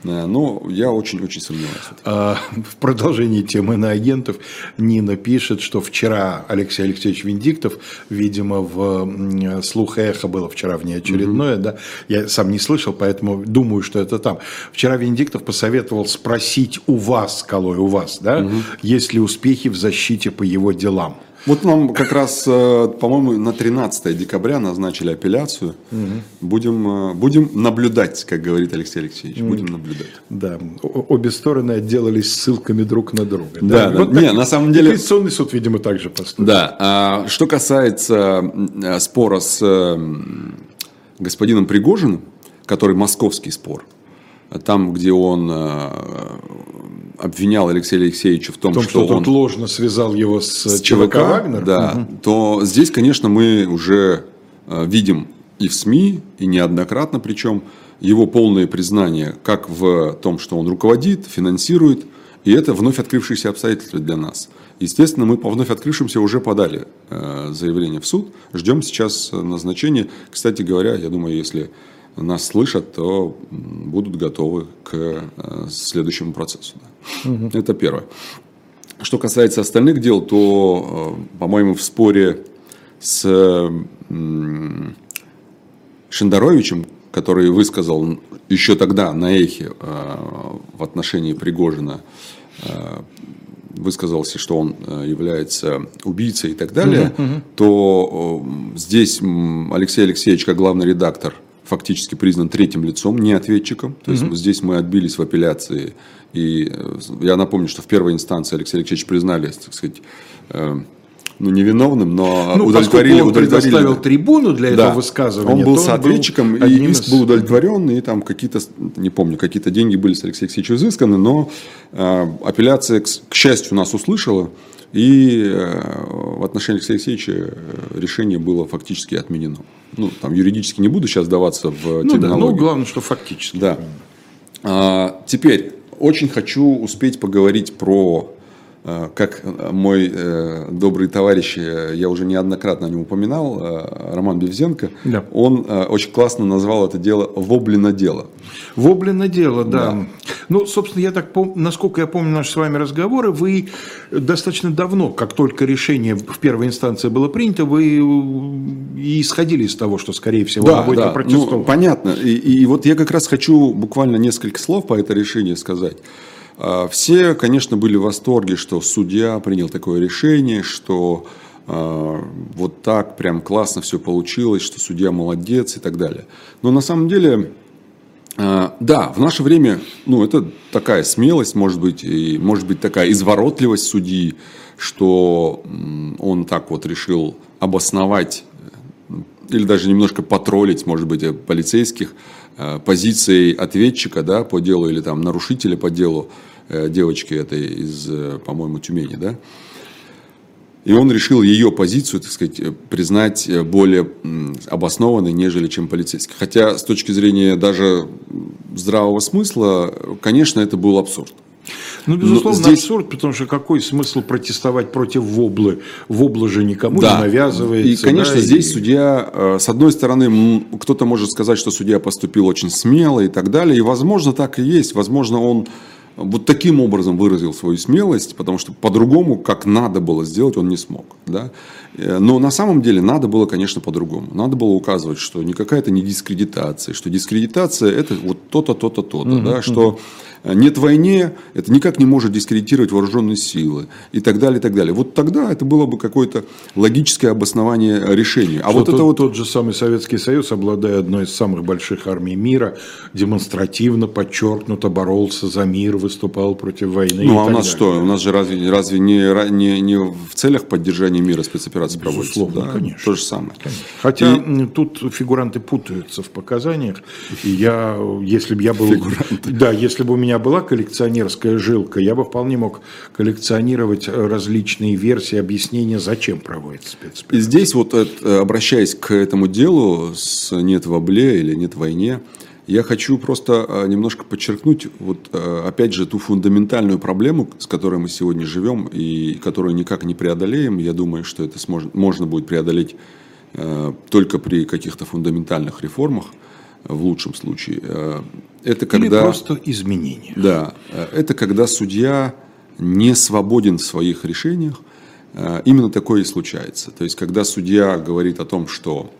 Э, но я очень-очень сомневаюсь. А, в продолжении темы на агентов Нина пишет, что вчера Алексей Алексеевич Виндиктов, видимо, в слух эхо было вчера внеочередное, mm-hmm. да, я сам не слышал, поэтому думаю, что это там. Вчера Виндиктов посоветовал спросить у вас, Колой, у вас, да, mm-hmm. есть ли успехи в защите по его делам. Вот нам как раз, э, по-моему, на 13 декабря назначили апелляцию. Угу. Будем, э, будем наблюдать, как говорит Алексей Алексеевич. Будем наблюдать. Да, обе стороны отделались ссылками друг на друга. Да, да. Вот да. Не, на самом деле... Конституционный суд, видимо, также поступил. Да. А, что касается э, спора с господином Пригожиным, который московский спор, там, где он обвинял Алексея Алексеевича в том, в том что, что он ложно связал его с, с ЧВК, ЧВК Вагнер, да, угу. то здесь, конечно, мы уже э, видим и в СМИ, и неоднократно причем, его полное признание как в том, что он руководит, финансирует, и это вновь открывшиеся обстоятельства для нас. Естественно, мы по вновь открывшимся уже подали э, заявление в суд, ждем сейчас назначения. Кстати говоря, я думаю, если нас слышат, то будут готовы к э, следующему процессу. Угу. Это первое. Что касается остальных дел, то, э, по-моему, в споре с Шендеровичем, который высказал еще тогда на эхе э, в отношении Пригожина, высказался, что он является убийцей и так далее, угу, угу. то здесь Алексей Алексеевич, как главный редактор фактически признан третьим лицом, не ответчиком. То есть угу. здесь мы отбились в апелляции. И э, я напомню, что в первой инстанции Алексей Алексеевич признали, так сказать, э, ну, невиновным, но ну, удовлетворили. он удовлетворили. предоставил трибуну для этого да. высказывания. Он был соответчиком, был и иск из... был удовлетворен, и там какие-то, не помню, какие-то деньги были с Алексеем Алексеевичем изысканы, но э, апелляция, к, к счастью, нас услышала. И э, в отношении Алексея Алексеевича э, решение было фактически отменено. Ну, там юридически не буду сейчас даваться в ну, терминологию. Да, ну, главное, что фактически. Да. А, теперь, очень хочу успеть поговорить про как мой э, добрый товарищ, э, я уже неоднократно о нем упоминал, Роман Бевзенко, да. он очень классно назвал это дело «воблино дело». «Воблино дело», да. да. Ну, собственно, я так помню, насколько я помню наши с вами разговоры, вы достаточно давно, как только решение в первой инстанции было принято, вы и исходили из того, что, скорее всего, да, будет да. Ну, понятно. И, и вот я как раз хочу буквально несколько слов по этой решению сказать. А, все, конечно, были в восторге, что судья принял такое решение, что э, вот так прям классно все получилось, что судья молодец и так далее. Но на самом деле, э, да, в наше время, ну, это такая смелость, может быть, и может быть такая изворотливость судьи, что он так вот решил обосновать или даже немножко потроллить, может быть, полицейских позицией ответчика да, по делу или там нарушителя по делу. Э, девочки этой из, э, по-моему, Тюмени, да? И он решил ее позицию, так сказать, э, признать более обоснованной, нежели чем полицейский. Хотя с точки зрения даже здравого смысла, конечно, это был абсурд. Ну, безусловно, здесь... абсурд, потому что какой смысл протестовать против воблы? Вобла же никому да. не навязывается. И, конечно, да, здесь и... судья, с одной стороны, кто-то может сказать, что судья поступил очень смело и так далее. И, возможно, так и есть. Возможно, он вот таким образом выразил свою смелость, потому что по-другому, как надо было сделать, он не смог. Да? Э, но на самом деле надо было, конечно, по-другому. Надо было указывать, что никакая это не дискредитация, что дискредитация это вот то-то, то-то, то-то, угу, да, что нет войне, это никак не может дискредитировать вооруженные силы и так далее, и так далее. Вот тогда это было бы какое-то логическое обоснование решения. А Что вот тот, это вот тот же самый Советский Союз, обладая одной из самых больших армий мира, демонстративно, подчеркнуто боролся за мир, выступал против войны. Ну а у нас далее. что? У нас же разве, разве не, не, не в целях поддержания мира спецоперации проводится? Да? конечно. То же самое. Конечно. Хотя и... тут фигуранты путаются в показаниях. И я, если бы я был... Фигуранты. Да, если бы у меня меня была коллекционерская жилка, я бы вполне мог коллекционировать различные версии объяснения, зачем проводится спецоперация. Здесь вот, э, обращаясь к этому делу с «нет в обле» или «нет войне», я хочу просто э, немножко подчеркнуть, вот э, опять же, ту фундаментальную проблему, с которой мы сегодня живем и которую никак не преодолеем. Я думаю, что это сможет, можно будет преодолеть только при каких-то фундаментальных реформах. в лучшем случае. Э, это когда... Или просто изменения. Да, э, это когда судья не свободен в своих решениях, э, именно такое и случается. То есть, когда судья говорит о том, что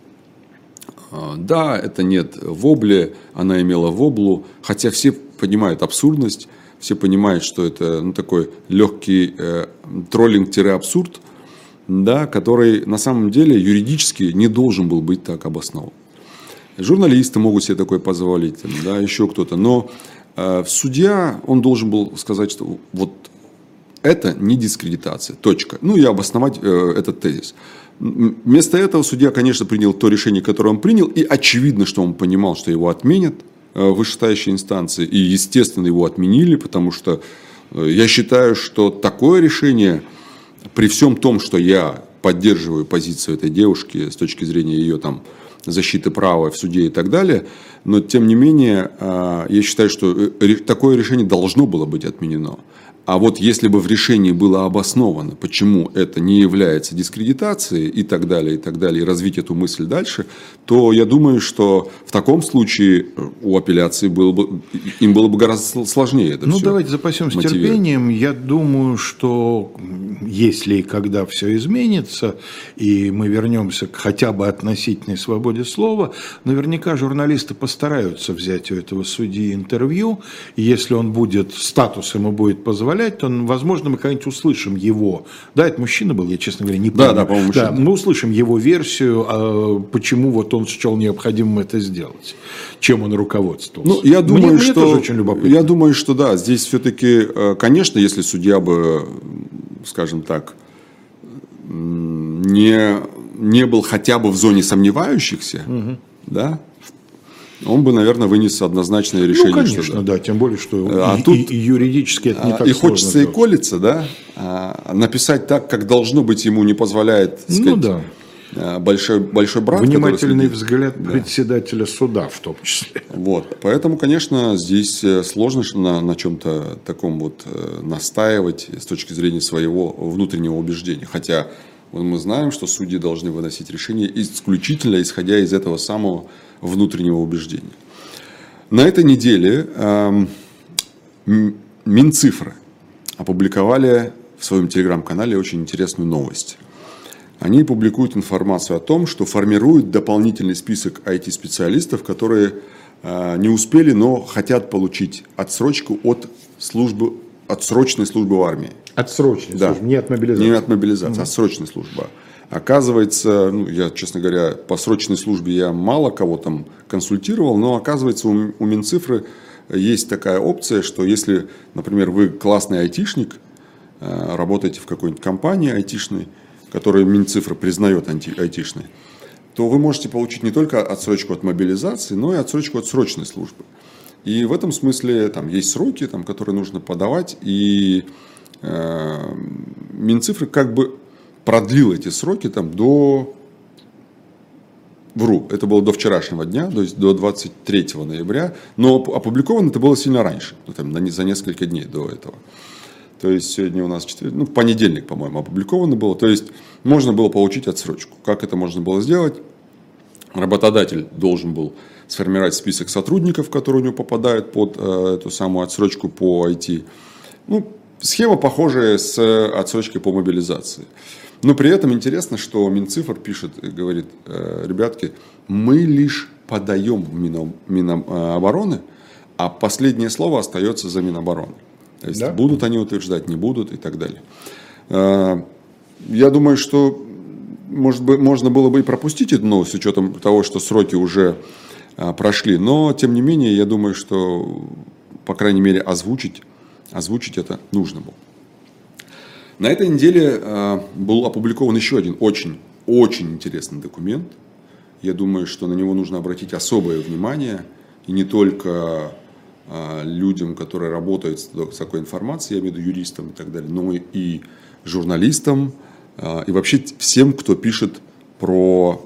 да, это нет вобле, она имела воблу, хотя все понимают абсурдность, все понимают, что это ну, такой легкий э, троллинг-абсурд, да, который на самом деле юридически не должен был быть так обоснован. Журналисты могут себе такое позволить, да, еще кто-то. Но э, судья, он должен был сказать, что вот это не дискредитация, точка. Ну и обосновать э, этот тезис. Вместо этого судья, конечно, принял то решение, которое он принял, и очевидно, что он понимал, что его отменят э, вышестоящие инстанции, и, естественно, его отменили, потому что э, я считаю, что такое решение, при всем том, что я поддерживаю позицию этой девушки с точки зрения ее там защиты права в суде и так далее. Но, тем не менее, а, я считаю, что э, такое решение должно было быть отменено. А вот если бы в решении было обосновано, почему это не является дискредитацией и так далее, и так далее, и развить эту мысль дальше, то я думаю, что в таком случае э, у апелляции было бы, им было бы гораздо сложнее это Ну, все давайте запасемся терпением. Я думаю, что если и когда все изменится, и мы вернемся к хотя бы относительной свободе слова, наверняка журналисты постараются взять у этого судьи интервью, и если он будет, статус ему будет позволять, позволять, то, возможно, мы когда-нибудь услышим его. Да, это мужчина был, я, честно говоря, не помню. Да, да, по-моему, да, мы услышим его версию, а, почему вот он счел необходимым это сделать, чем он руководствовался. Ну, я думаю, мне, что, мне очень любопытно. Я думаю, что да, здесь все-таки, э, конечно, если судья бы, скажем так, не, не был хотя бы в зоне сомневающихся, угу. да, он бы, наверное, вынес однозначное решение. Ну, конечно, что, да. да, тем более, что а и, тут, и, и юридически это не а, так И хочется сделать. и колется, да, а, написать так, как должно быть, ему не позволяет, сказать, ну, да. А, большой, большой брат. Внимательный взгляд да. председателя суда в том числе. Вот, поэтому, конечно, здесь э, сложно на, на чем-то таком вот э, настаивать с точки зрения своего внутреннего убеждения. Хотя мы знаем, что судьи должны выносить решения исключительно исходя из этого самого внутреннего убеждения. На этой неделе э, Минцифры опубликовали в своем телеграм-канале очень интересную новость. Они публикуют информацию о том, что формируют дополнительный список IT-специалистов, которые э, не успели, но хотят получить отсрочку от службы, отсрочной службы в армии. Отсрочной да. службы, не от мобилизации. Не от мобилизации, угу. отсрочной службы. Оказывается, ну, я, честно говоря, по срочной службе я мало кого там консультировал, но оказывается у, у Минцифры есть такая опция, что если, например, вы классный айтишник, э, работаете в какой-нибудь компании айтишной, которую Минцифра признает айтишной, то вы можете получить не только отсрочку от мобилизации, но и отсрочку от срочной службы. И в этом смысле там есть сроки, там, которые нужно подавать, и э, Минцифры как бы продлил эти сроки там до вру, это было до вчерашнего дня, то есть до 23 ноября, но опубликовано это было сильно раньше, ну, там, за несколько дней до этого. То есть сегодня у нас четверг, ну, понедельник, по-моему, опубликовано было. То есть можно было получить отсрочку. Как это можно было сделать? Работодатель должен был сформировать список сотрудников, которые у него попадают под э, эту самую отсрочку по IT. Ну, схема похожая с отсрочкой по мобилизации. Но при этом интересно, что Минцифр пишет, говорит, «Э, ребятки, мы лишь подаем Минобороны, а последнее слово остается за Минобороны. То есть да? будут они утверждать, не будут и так далее. Э, я думаю, что может быть, можно было бы и пропустить эту новость с учетом того, что сроки уже э, прошли. Но, тем не менее, я думаю, что, по крайней мере, озвучить, озвучить это нужно было. На этой неделе э, был опубликован еще один очень, очень интересный документ. Я думаю, что на него нужно обратить особое внимание. И не только э, людям, которые работают с такой информацией, я имею в виду юристам и так далее, но и журналистам, э, и вообще всем, кто пишет про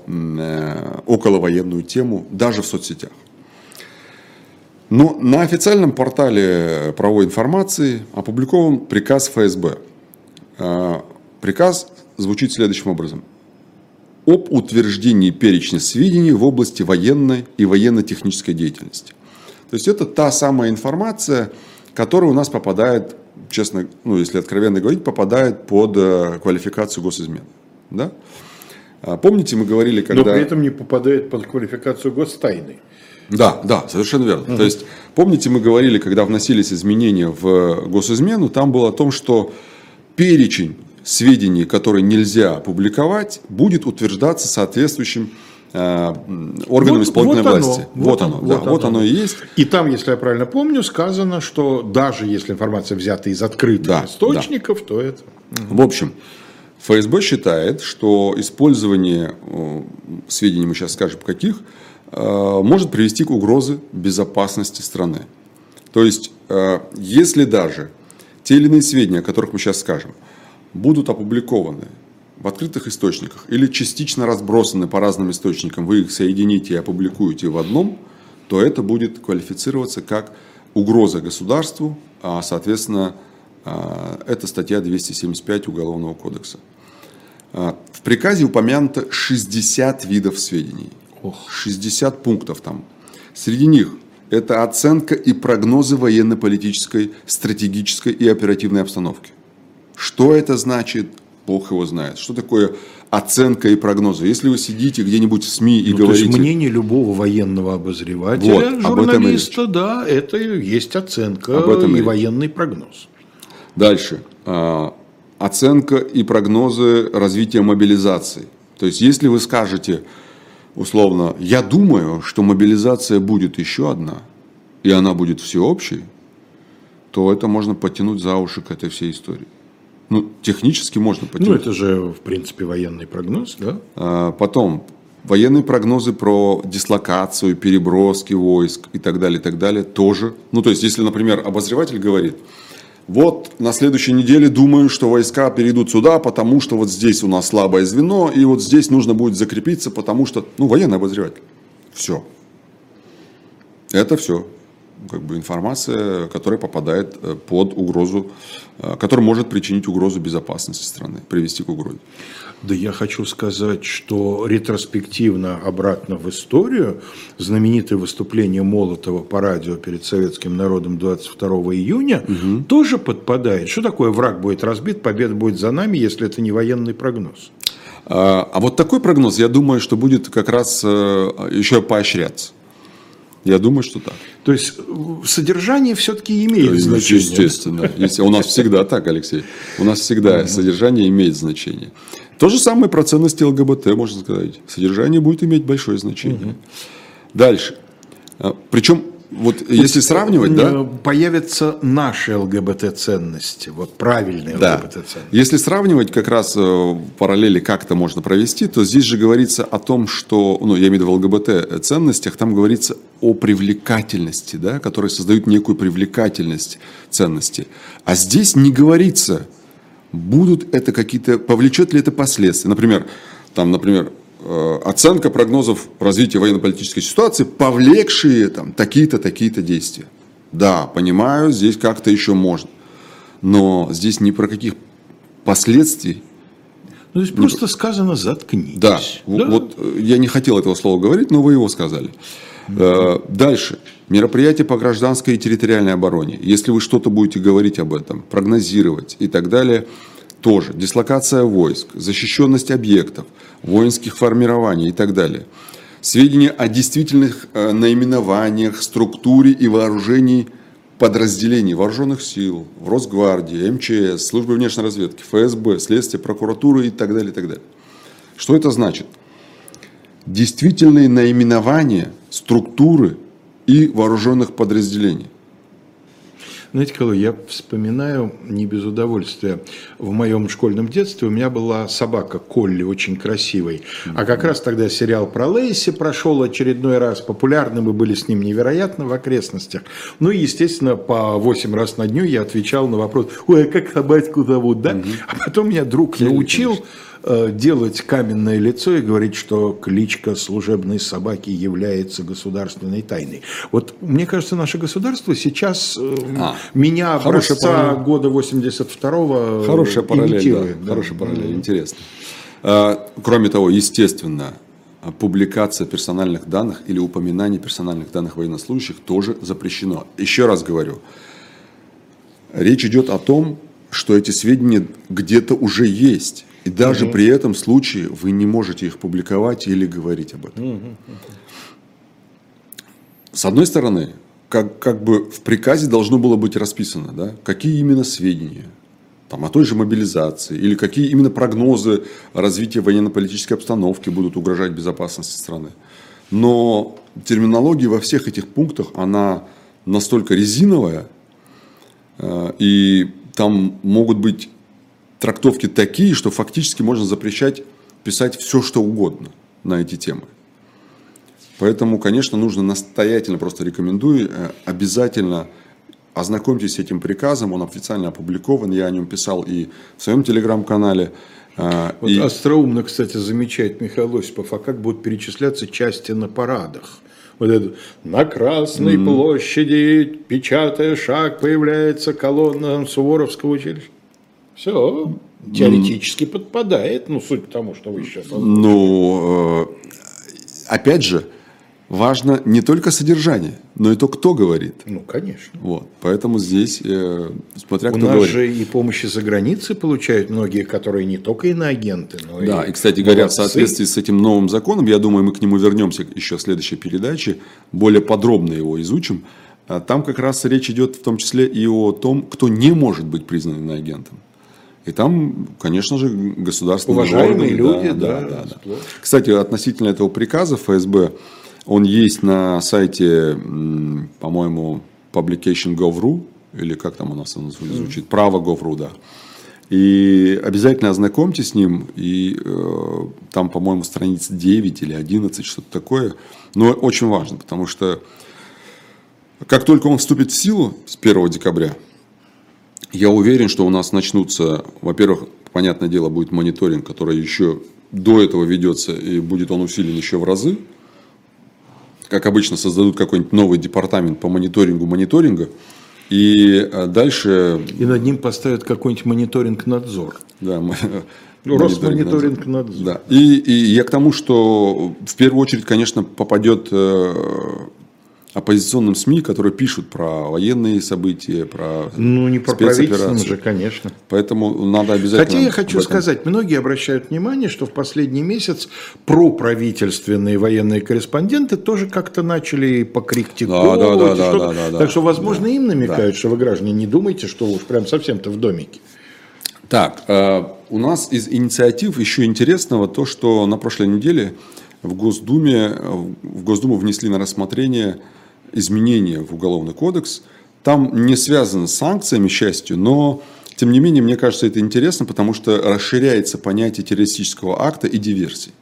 околовоенную тему, даже в соцсетях. Но на официальном портале правовой информации опубликован приказ ФСБ – а, приказ звучит следующим образом. об утверждении перечня сведений в области военной и военно-технической деятельности. То есть это та самая информация, которая у нас попадает, честно, ну если откровенно говорить, попадает под э, квалификацию госизмен. Да? А помните, мы говорили, когда... Но при этом не попадает под квалификацию гостайны. Да, да, совершенно верно. Угу. То есть, помните, мы говорили, когда вносились изменения в госизмену, там было о том, что перечень сведений, которые нельзя публиковать, будет утверждаться соответствующим э, органам вот, исполнительной вот власти. Оно, вот, вот оно, вот, да, оно. вот оно и есть. И там, если я правильно помню, сказано, что даже если информация взята из открытых да, источников, да. то это. В общем, ФСБ считает, что использование э, сведений, мы сейчас скажем каких, э, может привести к угрозе безопасности страны. То есть, если даже те или иные сведения, о которых мы сейчас скажем, будут опубликованы в открытых источниках или частично разбросаны по разным источникам, вы их соедините и опубликуете в одном, то это будет квалифицироваться как угроза государству, а, соответственно, а, это статья 275 Уголовного кодекса. А, в приказе упомянуто 60 видов сведений. 60 пунктов там. Среди них это оценка и прогнозы военно-политической, стратегической и оперативной обстановки. Что это значит, Бог его знает. Что такое оценка и прогнозы? Если вы сидите где-нибудь в СМИ и ну, говорите... То есть мнение любого военного обозревателя, вот, журналиста, да, это есть оценка об этом и речь. военный прогноз. Дальше. А, оценка и прогнозы развития мобилизации. То есть, если вы скажете, условно, я думаю, что мобилизация будет еще одна, и она будет всеобщей, то это можно потянуть за уши к этой всей истории. Ну, технически можно потянуть. Ну, это же, в принципе, военный прогноз, да? А, потом, военные прогнозы про дислокацию, переброски войск и так далее, и так далее, тоже. Ну, то есть, если, например, обозреватель говорит, вот на следующей неделе думаю, что войска перейдут сюда, потому что вот здесь у нас слабое звено, и вот здесь нужно будет закрепиться, потому что, ну, военный обозреватель. Все. Это все как бы информация, которая попадает э, под угрозу, э, которая может причинить угрозу безопасности страны, привести к угрозе. Да я хочу сказать, что ретроспективно обратно в историю знаменитое выступление Молотова по радио перед советским народом 22 июня угу. тоже подпадает. Что такое враг будет разбит, победа будет за нами, если это не военный прогноз? А, а вот такой прогноз, я думаю, что будет как раз э, еще поощряться. Я думаю, что так. То есть содержание все-таки имеет ну, значение. Естественно. У нас всегда так, Алексей. У нас всегда содержание имеет значение. То же самое про ценности ЛГБТ, можно сказать. Содержание будет иметь большое значение. Дальше. А, Причем вот если сравнивать, да? Появятся наши ЛГБТ-ценности, вот правильные да. ЛГБТ-ценности. Если сравнивать как раз э, параллели, как это можно провести, то здесь же говорится о том, что, ну, я имею в виду в ЛГБТ-ценностях, там говорится о привлекательности, да, которые создают некую привлекательность ценности. А здесь не говорится, будут это какие-то, повлечет ли это последствия. Например, там, например, Э, оценка прогнозов развития военно-политической ситуации, повлекшие там такие-то, такие-то действия. Да, понимаю, здесь как-то еще можно. Но здесь ни про каких последствий. Ну, здесь просто сказано «заткнитесь». Да, да, вот э, я не хотел этого слова говорить, но вы его сказали. Mm-hmm. Дальше. Мероприятия по гражданской и территориальной обороне. Если вы что-то будете говорить об этом, прогнозировать и так далее – тоже дислокация войск, защищенность объектов, воинских формирований и так далее. Сведения о действительных э, наименованиях, структуре и вооружении подразделений вооруженных сил, в Росгвардии, МЧС, службы внешней разведки, ФСБ, следствие, прокуратуры и так далее, и так далее. Что это значит? Действительные наименования, структуры и вооруженных подразделений. Знаете, Колой, я вспоминаю не без удовольствия. В моем школьном детстве у меня была собака Колли, очень красивой. А как раз тогда сериал про Лейси прошел очередной раз. Популярны мы были с ним невероятно в окрестностях. Ну и, естественно, по 8 раз на дню я отвечал на вопрос, ой, а как собачку зовут, да? Угу. А потом меня друг научил... Конечно делать каменное лицо и говорить, что кличка служебной собаки является государственной тайной. Вот мне кажется, наше государство сейчас э, а, меня образца года 82-го Хорошая параллель, да, да. Хорошая параллель, интересно. А, кроме того, естественно, публикация персональных данных или упоминание персональных данных военнослужащих тоже запрещено. Еще раз говорю, речь идет о том, что эти сведения где-то уже есть. И даже угу. при этом случае вы не можете их публиковать или говорить об этом. Угу. С одной стороны, как, как бы в приказе должно было быть расписано, да, какие именно сведения, там, о той же мобилизации, или какие именно прогнозы развития военно-политической обстановки будут угрожать безопасности страны. Но терминология во всех этих пунктах, она настолько резиновая, э, и там могут быть трактовки такие, что фактически можно запрещать писать все, что угодно на эти темы. Поэтому, конечно, нужно настоятельно, просто рекомендую, э, обязательно ознакомьтесь с этим приказом, он официально опубликован, я о нем писал и в своем телеграм-канале. Э, вот и... остроумно, кстати, замечает Михаил Осипов, а как будут перечисляться части на парадах? Вот это, на Красной mm. площади, печатая шаг, появляется колонна Суворовского училища. Все, теоретически mm. подпадает, ну, суть к тому, что вы сейчас... Ну, э, опять же, важно не только содержание, но и то, кто говорит. Ну, конечно. Вот. Поэтому здесь, э, смотря У кто нас же и помощи за границей получают многие, которые не только иноагенты, но да, и Да, и, кстати говоря, в соответствии с этим новым законом, я думаю, мы к нему вернемся еще в следующей передаче, более подробно его изучим. А там как раз речь идет в том числе и о том, кто не может быть признан иноагентом. И там, конечно же, государственные Уважаемые органы, люди, да, да, да, да. Кстати, относительно этого приказа ФСБ, он есть на сайте, по-моему, publication.gov.ru, или как там у нас он звучит, право Gov.ru, да. И обязательно ознакомьтесь с ним, и э, там, по-моему, страниц 9 или 11, что-то такое. Но очень важно, потому что как только он вступит в силу с 1 декабря, я уверен, что у нас начнутся, во-первых, понятное дело, будет мониторинг, который еще до этого ведется, и будет он усилен еще в разы как обычно, создадут какой-нибудь новый департамент по мониторингу мониторинга, и э, дальше... И над ним поставят какой-нибудь мониторинг-надзор. Да, ну, Росмониторинг надзор. Да. И, и я к тому, что в первую очередь, конечно, попадет э, оппозиционным СМИ, которые пишут про военные события, про Ну, не про правительственным же, конечно. Поэтому надо обязательно... Хотя я хочу этом... сказать, многие обращают внимание, что в последний месяц проправительственные военные корреспонденты тоже как-то начали покритиковать. Да, да, да, да, да, да, так что, возможно, да, им намекают, да. что вы, граждане, не думайте, что уж прям совсем-то в домике. Так, э, у нас из инициатив еще интересного то, что на прошлой неделе в Госдуме, в Госдуму внесли на рассмотрение изменения в Уголовный кодекс. Там не связано с санкциями, счастью, но тем не менее, мне кажется, это интересно, потому что расширяется понятие террористического акта и диверсии.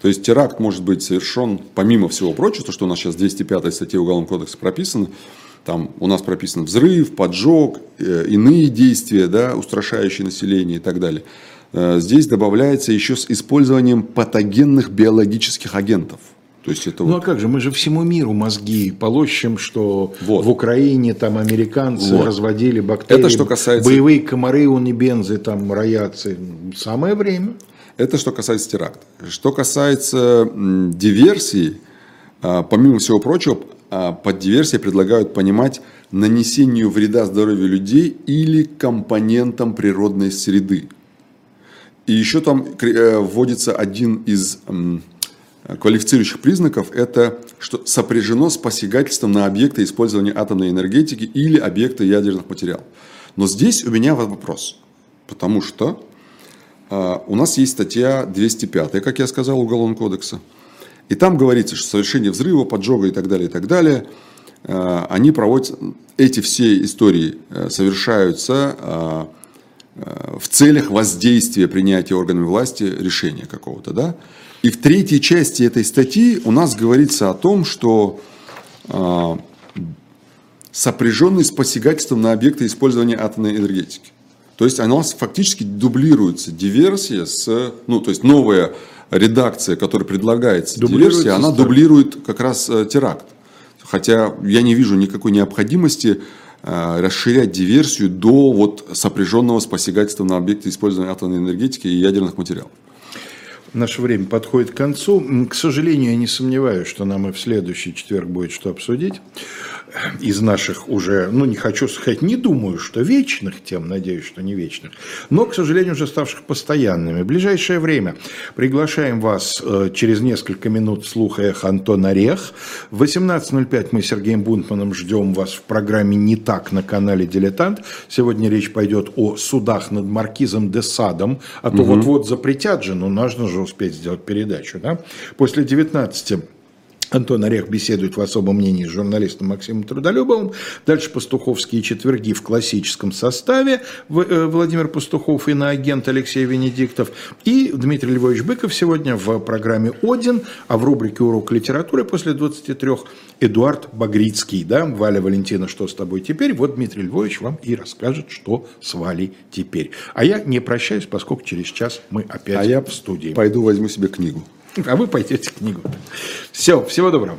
То есть теракт может быть совершен, помимо всего прочего, то, что у нас сейчас 205 статья Уголовного кодекса прописано, там у нас прописан взрыв, поджог, э, иные действия, да, устрашающие население и так далее. Э, здесь добавляется еще с использованием патогенных биологических агентов – то есть это ну вот... а как же, мы же всему миру мозги полощем, что вот. в Украине там американцы вот. разводили бактерии, это что касается... боевые комары, унибензы там роятся. Самое время. Это что касается теракта. Что касается диверсии, а, помимо всего прочего, а, под диверсией предлагают понимать нанесению вреда здоровью людей или компонентам природной среды. И еще там э, вводится один из квалифицирующих признаков – это что сопряжено с посягательством на объекты использования атомной энергетики или объекты ядерных материалов. Но здесь у меня вопрос, потому что э, у нас есть статья 205, как я сказал, Уголовного кодекса, и там говорится, что совершение взрыва, поджога и так далее, и так далее, э, они проводят, эти все истории э, совершаются э, в целях воздействия принятия органами власти решения какого-то, да, и в третьей части этой статьи у нас говорится о том, что э, сопряженный с посягательством на объекты использования атомной энергетики. То есть у нас фактически дублируется диверсия с, ну, то есть новая редакция, которая предлагается диверсия, она дублирует как раз э, теракт. Хотя я не вижу никакой необходимости э, расширять диверсию до вот сопряженного с посягательством на объекты использования атомной энергетики и ядерных материалов. Наше время подходит к концу. К сожалению, я не сомневаюсь, что нам и в следующий четверг будет что обсудить. Из наших уже, ну не хочу сказать, не думаю, что вечных тем, надеюсь, что не вечных, но, к сожалению, уже ставших постоянными. В ближайшее время приглашаем вас э, через несколько минут слуха «Эх, Антон Орех». В 18.05 мы с Сергеем Бунтманом ждем вас в программе «Не так» на канале «Дилетант». Сегодня речь пойдет о судах над маркизом де Садом, а то угу. вот-вот запретят же, но нужно же успеть сделать передачу. Да? После 19 Антон Орех беседует в особом мнении с журналистом Максимом Трудолюбовым. Дальше пастуховские четверги в классическом составе. Э, Владимир Пастухов и на агент Алексей Венедиктов. И Дмитрий Львович Быков сегодня в программе «Один», а в рубрике «Урок литературы» после 23 Эдуард Багрицкий. Да? Валя Валентина, что с тобой теперь? Вот Дмитрий Львович вам и расскажет, что с Валей теперь. А я не прощаюсь, поскольку через час мы опять а я в студии. пойду возьму себе книгу. (laughs) А вы пойдете книгу. Все, всего доброго.